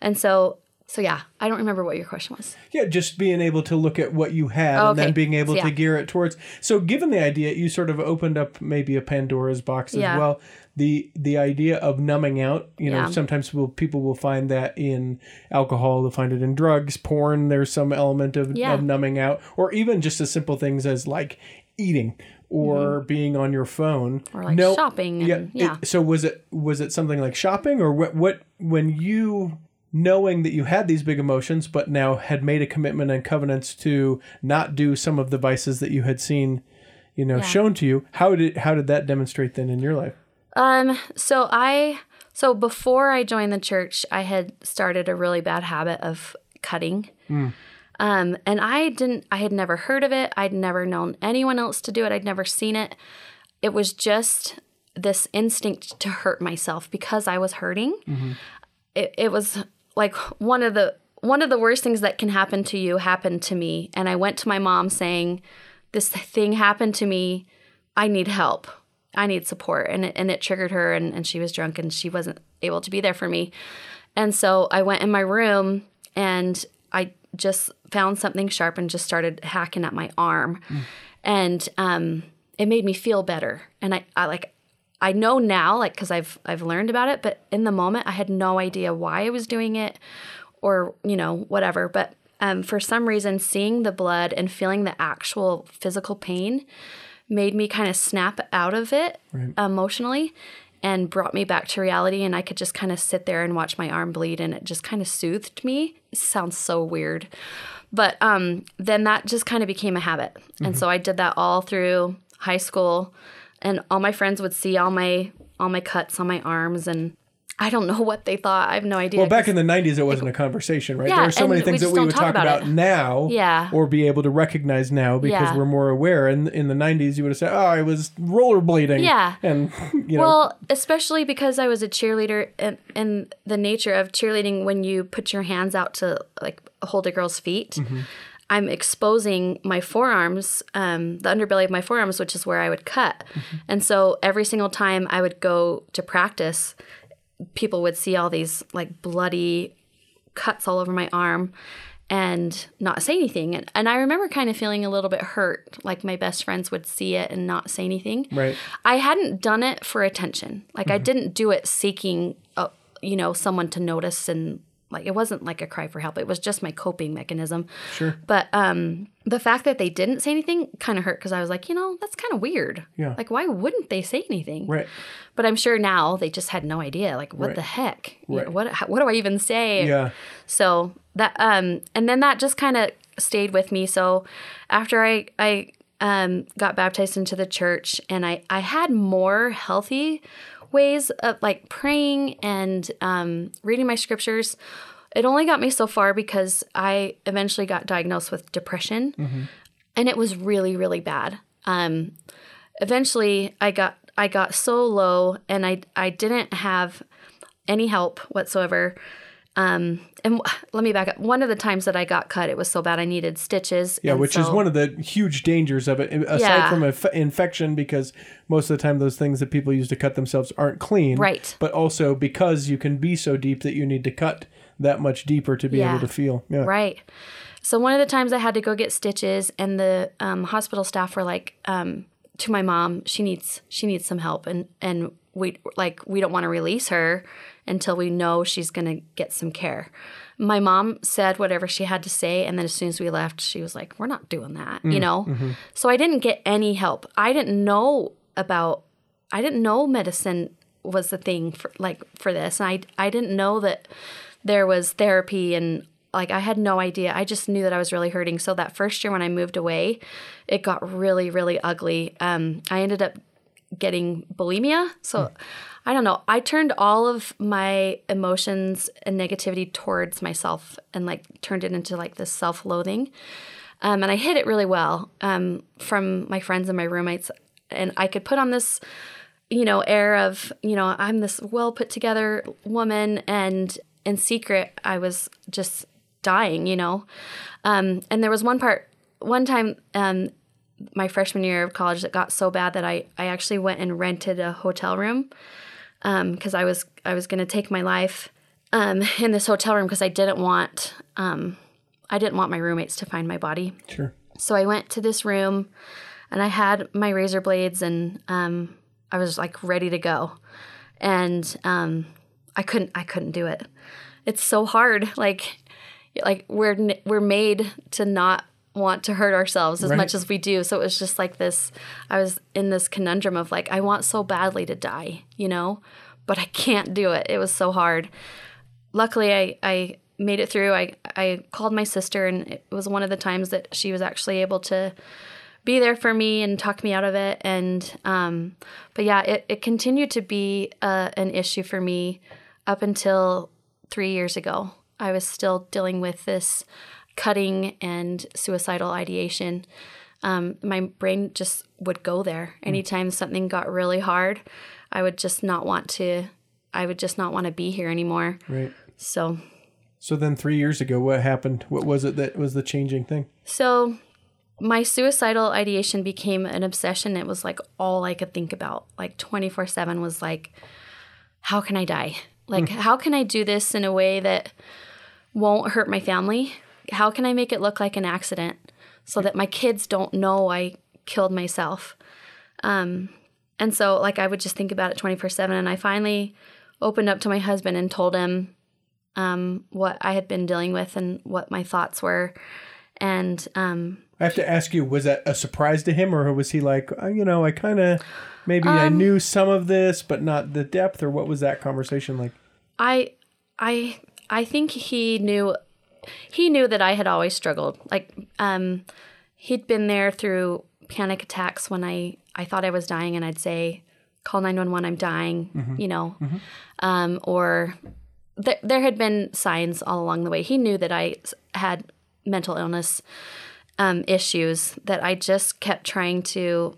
And so so yeah, I don't remember what your question was. Yeah, just being able to look at what you had and then being able So, to gear it towards. So, given the idea, you sort of opened up maybe a Pandora's box as Yeah. well. The the idea of numbing out. You know, Yeah. sometimes will, people will find that in alcohol. They'll find it in drugs, porn. There's some element of, Yeah. of numbing out, or even just as simple things as like eating or being on your phone Mm-hmm. Or, like, no, shopping and- it- yeah. so was it was it something like shopping or what what when you knowing that you had these big emotions but now had made a commitment and covenants to not do some of the vices that you had seen you know shown to you how did how did that demonstrate then in your life Um, so I so before I joined the church, I had started a really bad habit of cutting. Um, and I didn't I had never heard of it. I'd never known anyone else to do it. I'd never seen it. It was just this instinct to hurt myself because I was hurting. It, it was like one of the one of the worst things that can happen to you happened to me and I went to my mom saying this thing happened to me. I need help. I need support. And it, and it triggered her, and, and she was drunk and she wasn't able to be there for me. And so I went in my room and I just found something sharp and just started hacking at my arm. And um, it made me feel better. And I, I like, I know now, like, because I've I've learned about it, but in the moment, I had no idea why I was doing it, or you know, whatever. But um, for some reason, seeing the blood and feeling the actual physical pain made me kind of snap out of it emotionally and brought me back to reality and I could just kind of sit there and watch my arm bleed and it just kind of soothed me. It sounds so weird. But um, then that just kind of became a habit. And so I did that all through high school and all my friends would see all my all my cuts on my arms and I don't know what they thought. I have no idea. well back in the 90s it wasn't a conversation right Yeah, there are so many we things that we would talk talk about about, now Yeah. or be able to recognize now because Yeah. we're more aware and in the 90s you would have said oh i was rollerblading Yeah. and (laughs) you know Well, especially because I was a cheerleader, and, and the nature of cheerleading when you put your hands out to like hold a girl's feet, I'm exposing my forearms, um, the underbelly of my forearms, which is where I would cut. And so every single time I would go to practice, people would see all these like bloody cuts all over my arm and not say anything. And, and I remember kind of feeling a little bit hurt, like my best friends would see it and not say anything. Right. I hadn't done it for attention. Like I didn't do it seeking, uh, you know, someone to notice and like it wasn't like a cry for help. It was just my coping mechanism. Sure. But um, the fact that they didn't say anything kind of hurt because I was like, you know, that's kind of weird. Yeah. Like why wouldn't they say anything? right But I'm sure now they just had no idea. Like what Right. the heck? You know, Right. what how, what do I even say? yeah So that um and then that just kind of stayed with me. So after I I um got baptized into the church and I I had more healthy ways of like praying and um reading my scriptures. It only got me so far because I eventually got diagnosed with depression and it was really really bad. Um eventually I got I got so low and I I didn't have any help whatsoever. Um, and w- (sighs) let me back up. One of the times that I got cut, it was so bad I needed stitches. Yeah, which is one of the huge dangers of it, aside Yeah. from inf- infection, because most of the time those things that people use to cut themselves aren't clean. Right. But also because you can be so deep that you need to cut that much deeper to be Yeah. able to feel. Yeah. Right. So one of the times I had to go get stitches, and the um, hospital staff were like, um, to my mom, she needs she needs some help, and and we like we don't want to release her until we know she's going to get some care. My mom said whatever she had to say and then as soon as we left she was like we're not doing that, you know? So I didn't get any help. I didn't know about I didn't know medicine was the thing for like for this. And I I didn't know that there was therapy and like I had no idea. I just knew that I was really hurting. So that first year when I moved away, it got really really ugly. Um I ended up getting bulimia. So I don't know. I turned all of my emotions and negativity towards myself and like turned it into like this self-loathing. Um, and I hid it really well um, from my friends and my roommates. And I could put on this, you know, air of, you know, I'm this well put together woman. And in secret, I was just dying, you know. Um, and there was one part, one time, um, my freshman year of college that got so bad that I, I actually went and rented a hotel room because I was I was going to take my life um, (laughs) in this hotel room because I didn't want um, I didn't want my roommates to find my body. Sure. So I went to this room and I had my razor blades and um, I was like ready to go. And um, I couldn't I couldn't do it. It's so hard. Like like we're we're made to not want to hurt ourselves as Right. much as we do. So it was just like this I was in this conundrum of like I want so badly to die, you know, but I can't do it. It was so hard luckily I, I made it through. I, I called my sister, and it was one of the times that she was actually able to be there for me and talk me out of it. And, um, but yeah, it, it continued to be uh, an issue for me up until three years ago. I was still dealing with this cutting and suicidal ideation. Um, my brain just would go there. Anytime something got really hard, I would just not want to. I would just not want to be here anymore. Right. So, So then three years ago, what happened? What was it that was the changing thing? so my suicidal ideation became an obsession. It was like all I could think about. Like 24 7 was like, how can I die? Like, how can I do this in a way that won't hurt my family? How can I make it look like an accident so that my kids don't know I killed myself? Um, and so, like, I would just think about it 24 7. And I finally opened up to my husband and told him um, what I had been dealing with and what my thoughts were. And um, I have to ask you, was that a surprise to him, or was he like, uh, you know, I kind of maybe I Um, knew some of this, but not the depth, or what was that conversation like? I I I think he knew he knew that I had always struggled. Like um he'd been there through panic attacks when I I thought I was dying and I'd say call 911 I'm dying, you know. Um or th- there had been signs all along the way. He knew that I had mental illness um, issues that I just kept trying to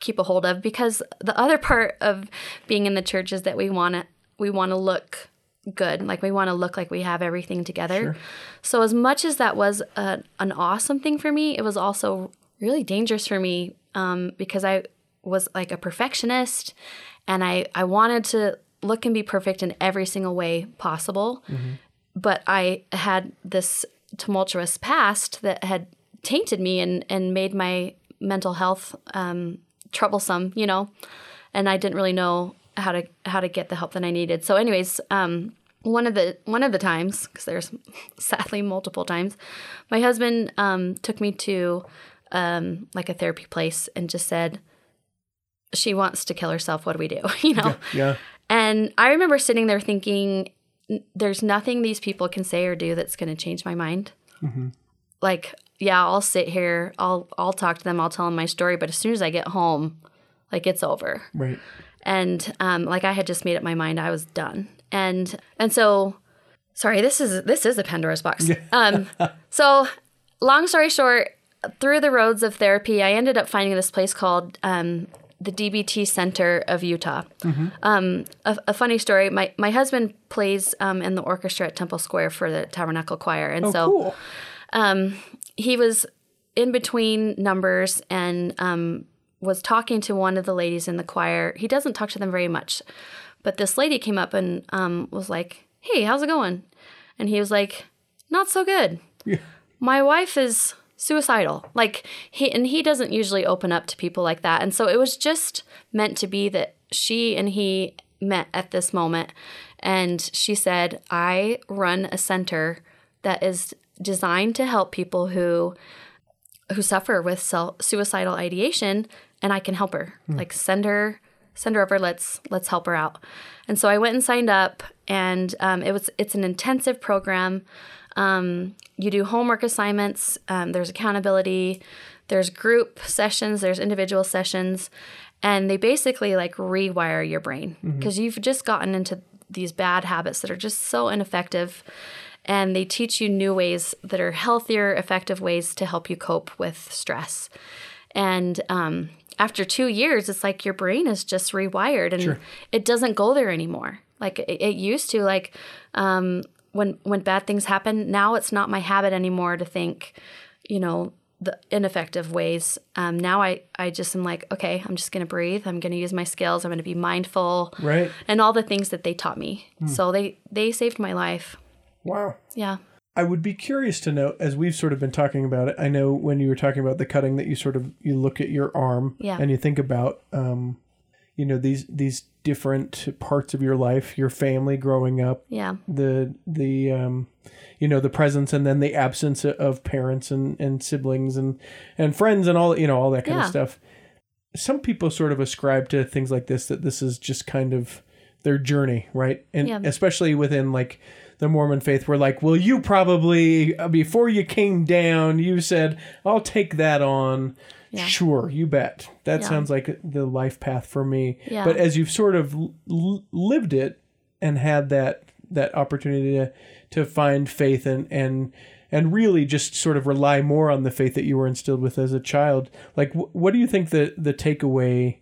keep a hold of because the other part of being in the church is that we want to we want to look good like we want to look like we have everything together Sure. so as much as that was a, an awesome thing for me it was also really dangerous for me um, because i was like a perfectionist and i i wanted to look and be perfect in every single way possible but I had this tumultuous past that had tainted me and, and made my mental health um, troublesome, you know, and I didn't really know how to how to get the help that I needed. So, anyways, um, one of the one of the times, because there's (laughs) sadly multiple times, my husband um, took me to um, like a therapy place and just said, "She wants to kill herself. What do we do?" (laughs) you know. Yeah. And I remember sitting there thinking, there's nothing these people can say or do that's going to change my mind. Like, yeah, I'll sit here, I'll I'll talk to them, I'll tell them my story, but as soon as I get home, like it's over. Right. And um, like I had just made up my mind, I was done. And and so, sorry, this is this is a Pandora's box. um, (laughs) so, long story short, through the roads of therapy, I ended up finding this place called um, the DBT Center of Utah. Um, a, a funny story: my my husband plays um, in the orchestra at Temple Square for the Tabernacle Choir, and Oh, so cool. um, he was in between numbers and um, was talking to one of the ladies in the choir. He doesn't talk to them very much, but this lady came up and um, was like, "Hey, how's it going?" And he was like, "Not so good. Yeah. My wife is suicidal. Like he and he doesn't usually open up to people like that. And so it was just meant to be that she and he met at this moment and she said, "I run a center that is designed to help people who who suffer with self, suicidal ideation and I can help her. Like send her send her over let's let's help her out. And so i went and signed up and um, it was it's an intensive program. Um, you do homework assignments um, there's accountability there's group sessions there's individual sessions and they basically like rewire your brain. Because you've just gotten into these bad habits that are just so ineffective and they teach you new ways that are healthier effective ways to help you cope with stress. And um, after two years it's like your brain is just rewired and it doesn't go there anymore. Like it, it used to like um, when when bad things happen now it's not my habit anymore to think you know the ineffective ways. Um, now I, I just am like okay i'm just going to breathe. I'm going to use my skills. I'm going to be mindful Right. and all the things that they taught me. So they they saved my life. Wow. yeah I would be curious to know, as we've sort of been talking about it. I know when you were talking about the cutting, that you sort of you look at your arm Yeah. and you think about, um, you know, these these different parts of your life, your family growing up, yeah the the um, you know the presence and then the absence of parents and, and siblings and and friends and all you know all that kind of stuff. Some people sort of ascribe to things like this that this is just kind of their journey, right? And Yeah. especially within like the Mormon faith, we're like, well, you probably uh, before you came down, you said, "I'll take that on." Yeah. Sure, you bet. That Yeah. sounds like the life path for me. Yeah. But as you've sort of l- lived it and had that that opportunity to to find faith and and and really just sort of rely more on the faith that you were instilled with as a child. Like, wh- what do you think the the takeaway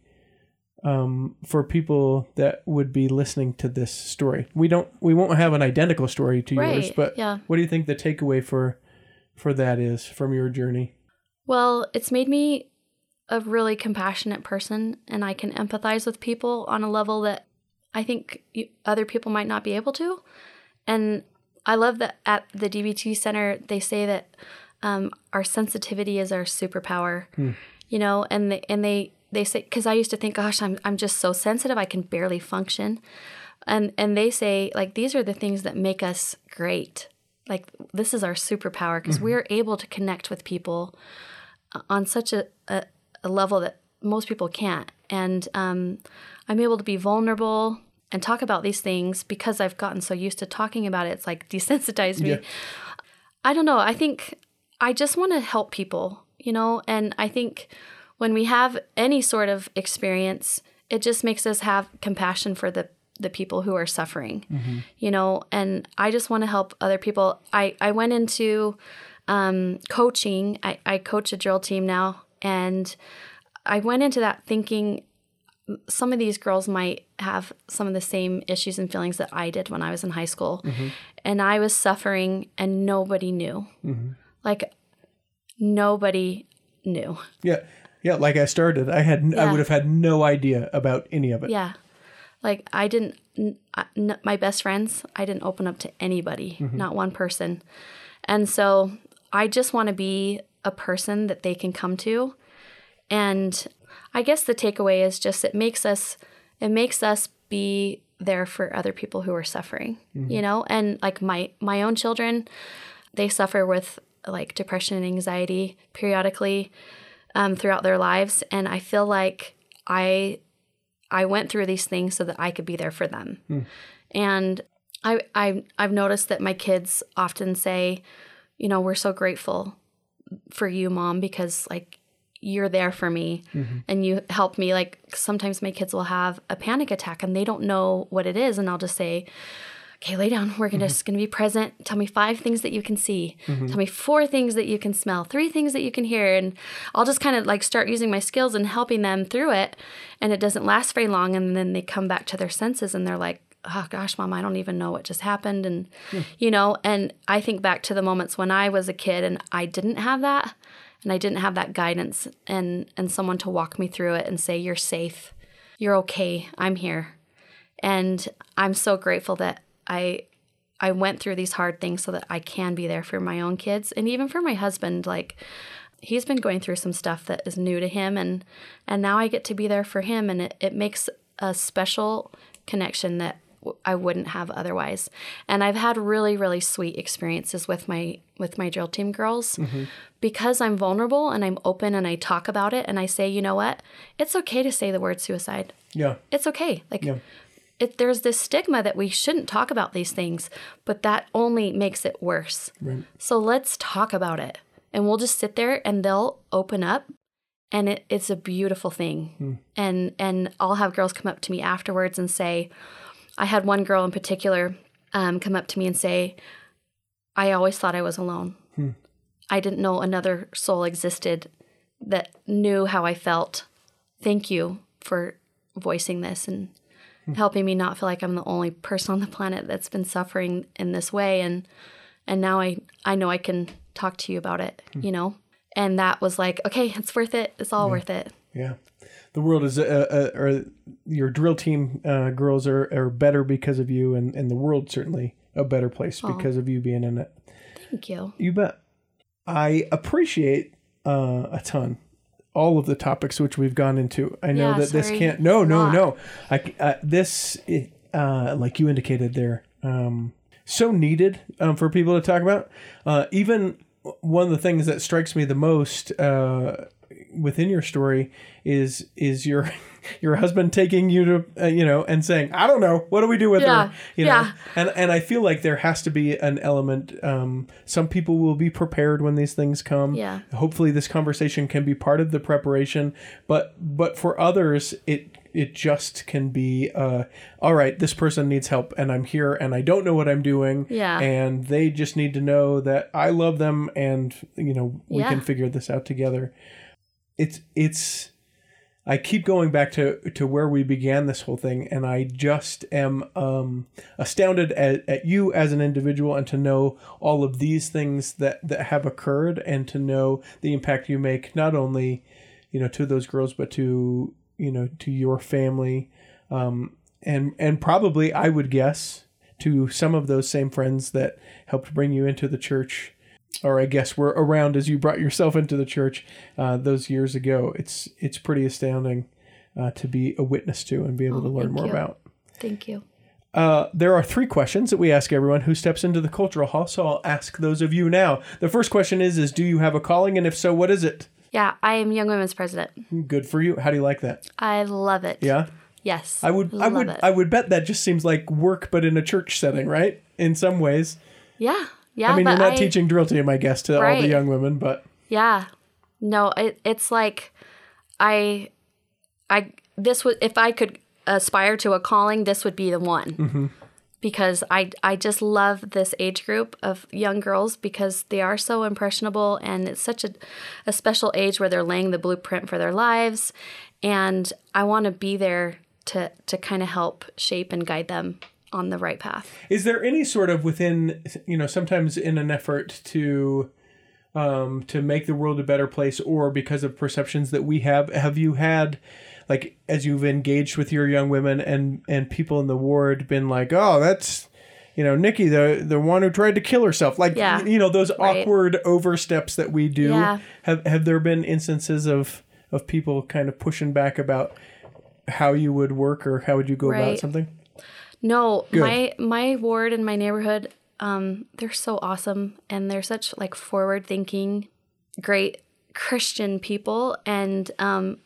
um, for people that would be listening to this story? We don't we won't have an identical story to yours, but yeah. what do you think the takeaway for for that is from your journey? Well, it's made me a really compassionate person, and I can empathize with people on a level that I think other people might not be able to. And I love that at the DBT Center, they say that um, our sensitivity is our superpower. You know, and they, and they they say because I used to think, gosh, I'm I'm just so sensitive, I can barely function. And and they say like these are the things that make us great. Like this is our superpower because we're able to connect with people on such a, a, a level that most people can't. And um, I'm able to be vulnerable and talk about these things because I've gotten so used to talking about it. It's like (laughs) desensitized me. Yeah. I don't know. I think I just want to help people, you know, and I think when we have any sort of experience, it just makes us have compassion for the the people who are suffering, mm-hmm. you know, and I just want to help other people. I, I went into um, coaching. I, I coach a drill team now, and I went into that thinking some of these girls might have some of the same issues and feelings that I did when I was in high school. Mm-hmm. And I was suffering, and nobody knew. Mm-hmm. Like, nobody knew. Yeah, yeah. Like I started, I had I would have had no idea about any of it. Yeah. Like, I didn't, n- my best friends, I didn't open up to anybody, mm-hmm. not one person. And so I just want to be a person that they can come to. And I guess the takeaway is just it makes us, it makes us be there for other people who are suffering, mm-hmm. you know? And like my, my own children, they suffer with like depression and anxiety periodically um, throughout their lives. And I feel like I I went through these things so that I could be there for them. And I, I I've noticed that my kids often say, you know, we're so grateful for you, mom, because like you're there for me and you help me. Like sometimes my kids will have a panic attack and they don't know what it is, and I'll just say, okay, lay down. We're gonna mm-hmm. just gonna be present. Tell me five things that you can see. Mm-hmm. Tell me four things that you can smell. Three things that you can hear. And I'll just kind of like start using my skills and helping them through it. And it doesn't last very long. And then they come back to their senses and they're like, oh gosh, mom, I don't even know what just happened. And you know, and I think back to the moments when I was a kid and I didn't have that. And I didn't have that guidance and and someone to walk me through it and say, You're safe. You're okay. I'm here and I'm so grateful that I I went through these hard things so that I can be there for my own kids and even for my husband. Like he's been going through some stuff that is new to him and and now I get to be there for him and it, it makes a special connection that I wouldn't have otherwise. And I've had really really sweet experiences with my with my drill team girls mm-hmm. because I'm vulnerable and I'm open and I talk about it and I say, "You know what? It's okay to say the word suicide. Yeah. It's okay." Like Yeah. It, there's this stigma that we shouldn't talk about these things, but that only makes it worse. So let's talk about it. And we'll just sit there and they'll open up and it, it's a beautiful thing. And and I'll have girls come up to me afterwards and say, I had one girl in particular um, come up to me and say, I always thought I was alone. I didn't know another soul existed that knew how I felt. Thank you for voicing this and (laughs) helping me not feel like I'm the only person on the planet that's been suffering in this way and and now I I know I can talk to you about it, you know? And that was like, okay, it's worth it. It's all worth it. Yeah. The world is, uh, uh, or your drill team uh, girls are, are better because of you, and, and the world certainly a better place because of you being in it. Thank you. You bet. I appreciate uh, a ton all of the topics which we've gone into. I know Yeah, that this can't. No, no, no. I uh, this it, uh, like you indicated there. Um, so needed um, for people to talk about. Uh, even one of the things that strikes me the most uh, within your story is is your (laughs) your husband taking you to uh, you know and saying I don't know what do we do with Yeah, her you know yeah. and and I feel like there has to be an element um, some people will be prepared when these things come Yeah. hopefully this conversation can be part of the preparation but but for others it it just can be uh all right this person needs help and i'm here and i don't know what i'm doing Yeah. and they just need to know that i love them and you know we Yeah. can figure this out together it's it's I keep going back to to where we began this whole thing, and I just am um, astounded at, at you as an individual, and to know all of these things that that have occurred, and to know the impact you make not only, you know, to those girls, but to you know to your family, um, and and probably I would guess to some of those same friends that helped bring you into the church or I guess were around as you brought yourself into the church uh, those years ago. It's it's pretty astounding uh, to be a witness to and be able to learn Oh, more you. about. Thank you. Uh, there are three questions that we ask everyone who steps into the cultural hall. So I'll ask those of you now. The first question is: Is do you have a calling, and if so, what is it? Yeah, I am Young Women's President. Good for you. How do you like that? I love it. Yeah, Yes. I would. I would. It. I would bet that just seems like work, but in a church setting, right? In some ways. yeah. Yeah. I mean, you're not I- teaching drill team, I guess, to all the young women, but Yeah. No, it, it's like I I this would if I could aspire to a calling, this would be the one. Mm-hmm. Because I I just love this age group of young girls because they are so impressionable and it's such a a special age where they're laying the blueprint for their lives and I want to be there to to kind of help shape and guide them on the right path. Is there any sort of within you know sometimes in an effort to um, to make the world a better place, or because of perceptions that we have, have you had like as you've engaged with your young women and and people in the ward been like, oh, that's you know Nicky, the the one who tried to kill herself, like Yeah. you know those Right. awkward oversteps that we do. Yeah. Have have there been instances of of people kind of pushing back about how you would work or how would you go about something? No, Good. my my ward and my neighborhood, um, they're so awesome and they're such like forward thinking, great Christian people and um,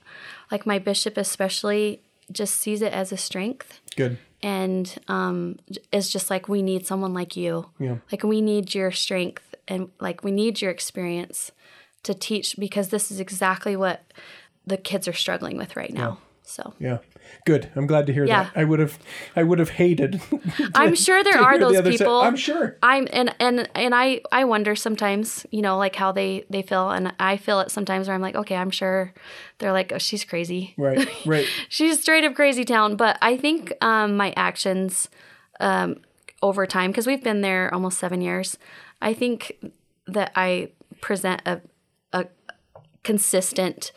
like my bishop especially just sees it as a strength Good. and um, is just like we need someone like you. Yeah. Like we need your strength and like we need your experience to teach because this is exactly what the kids are struggling with right now. So Yeah. Good. I'm glad to hear Yeah. that. I would have I would have hated. (laughs) I'm sure there are hear the those side. people. I'm sure. I'm and and and I I wonder sometimes, you know, like how they they feel, and I feel it sometimes where I'm like, okay, I'm sure they're like, oh, she's crazy, Right. (laughs) Right. she's straight up crazy town. But I think um, my actions um, over time, because we've been there almost seven years, I think that I present a a consistent,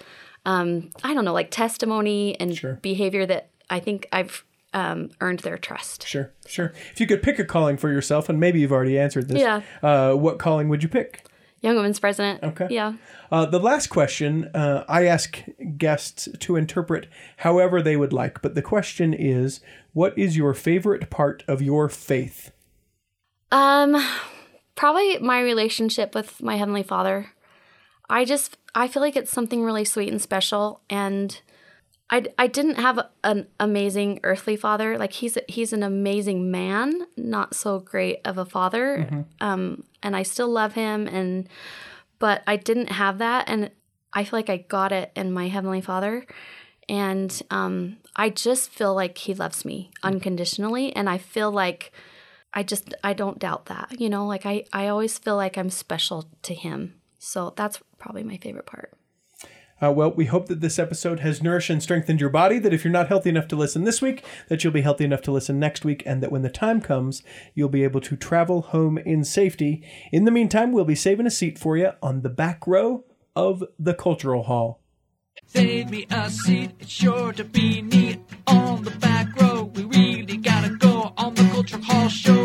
um, I don't know, like testimony and Sure. behavior that I think I've um, earned their trust. Sure, sure. If you could pick a calling for yourself, and maybe you've already answered this, Yeah. uh, what calling would you pick? Young Women's President. Okay. Yeah. Uh, the last question uh, I ask guests to interpret however they would like, but the question is what is your favorite part of your faith? Um, probably my relationship with my heavenly Father. I just I feel like it's something really sweet and special, and I I didn't have an amazing earthly father. Like he's he's an amazing man, not so great of a father. Um, and I still love him, and but I didn't have that, and I feel like I got it in my heavenly Father, and um, I just feel like he loves me unconditionally, and I feel like. I just I don't doubt that. You know, like I I always feel like I'm special to him. So that's probably my favorite part. Uh, well, we hope that this episode has nourished and strengthened your body. That if you're not healthy enough to listen this week, that you'll be healthy enough to listen next week, and that when the time comes, you'll be able to travel home in safety. In the meantime, we'll be saving a seat for you on the back row of the Cultural Hall. Save me a seat, it's sure to be neat on the back row. We really gotta go on the Cultural Hall show.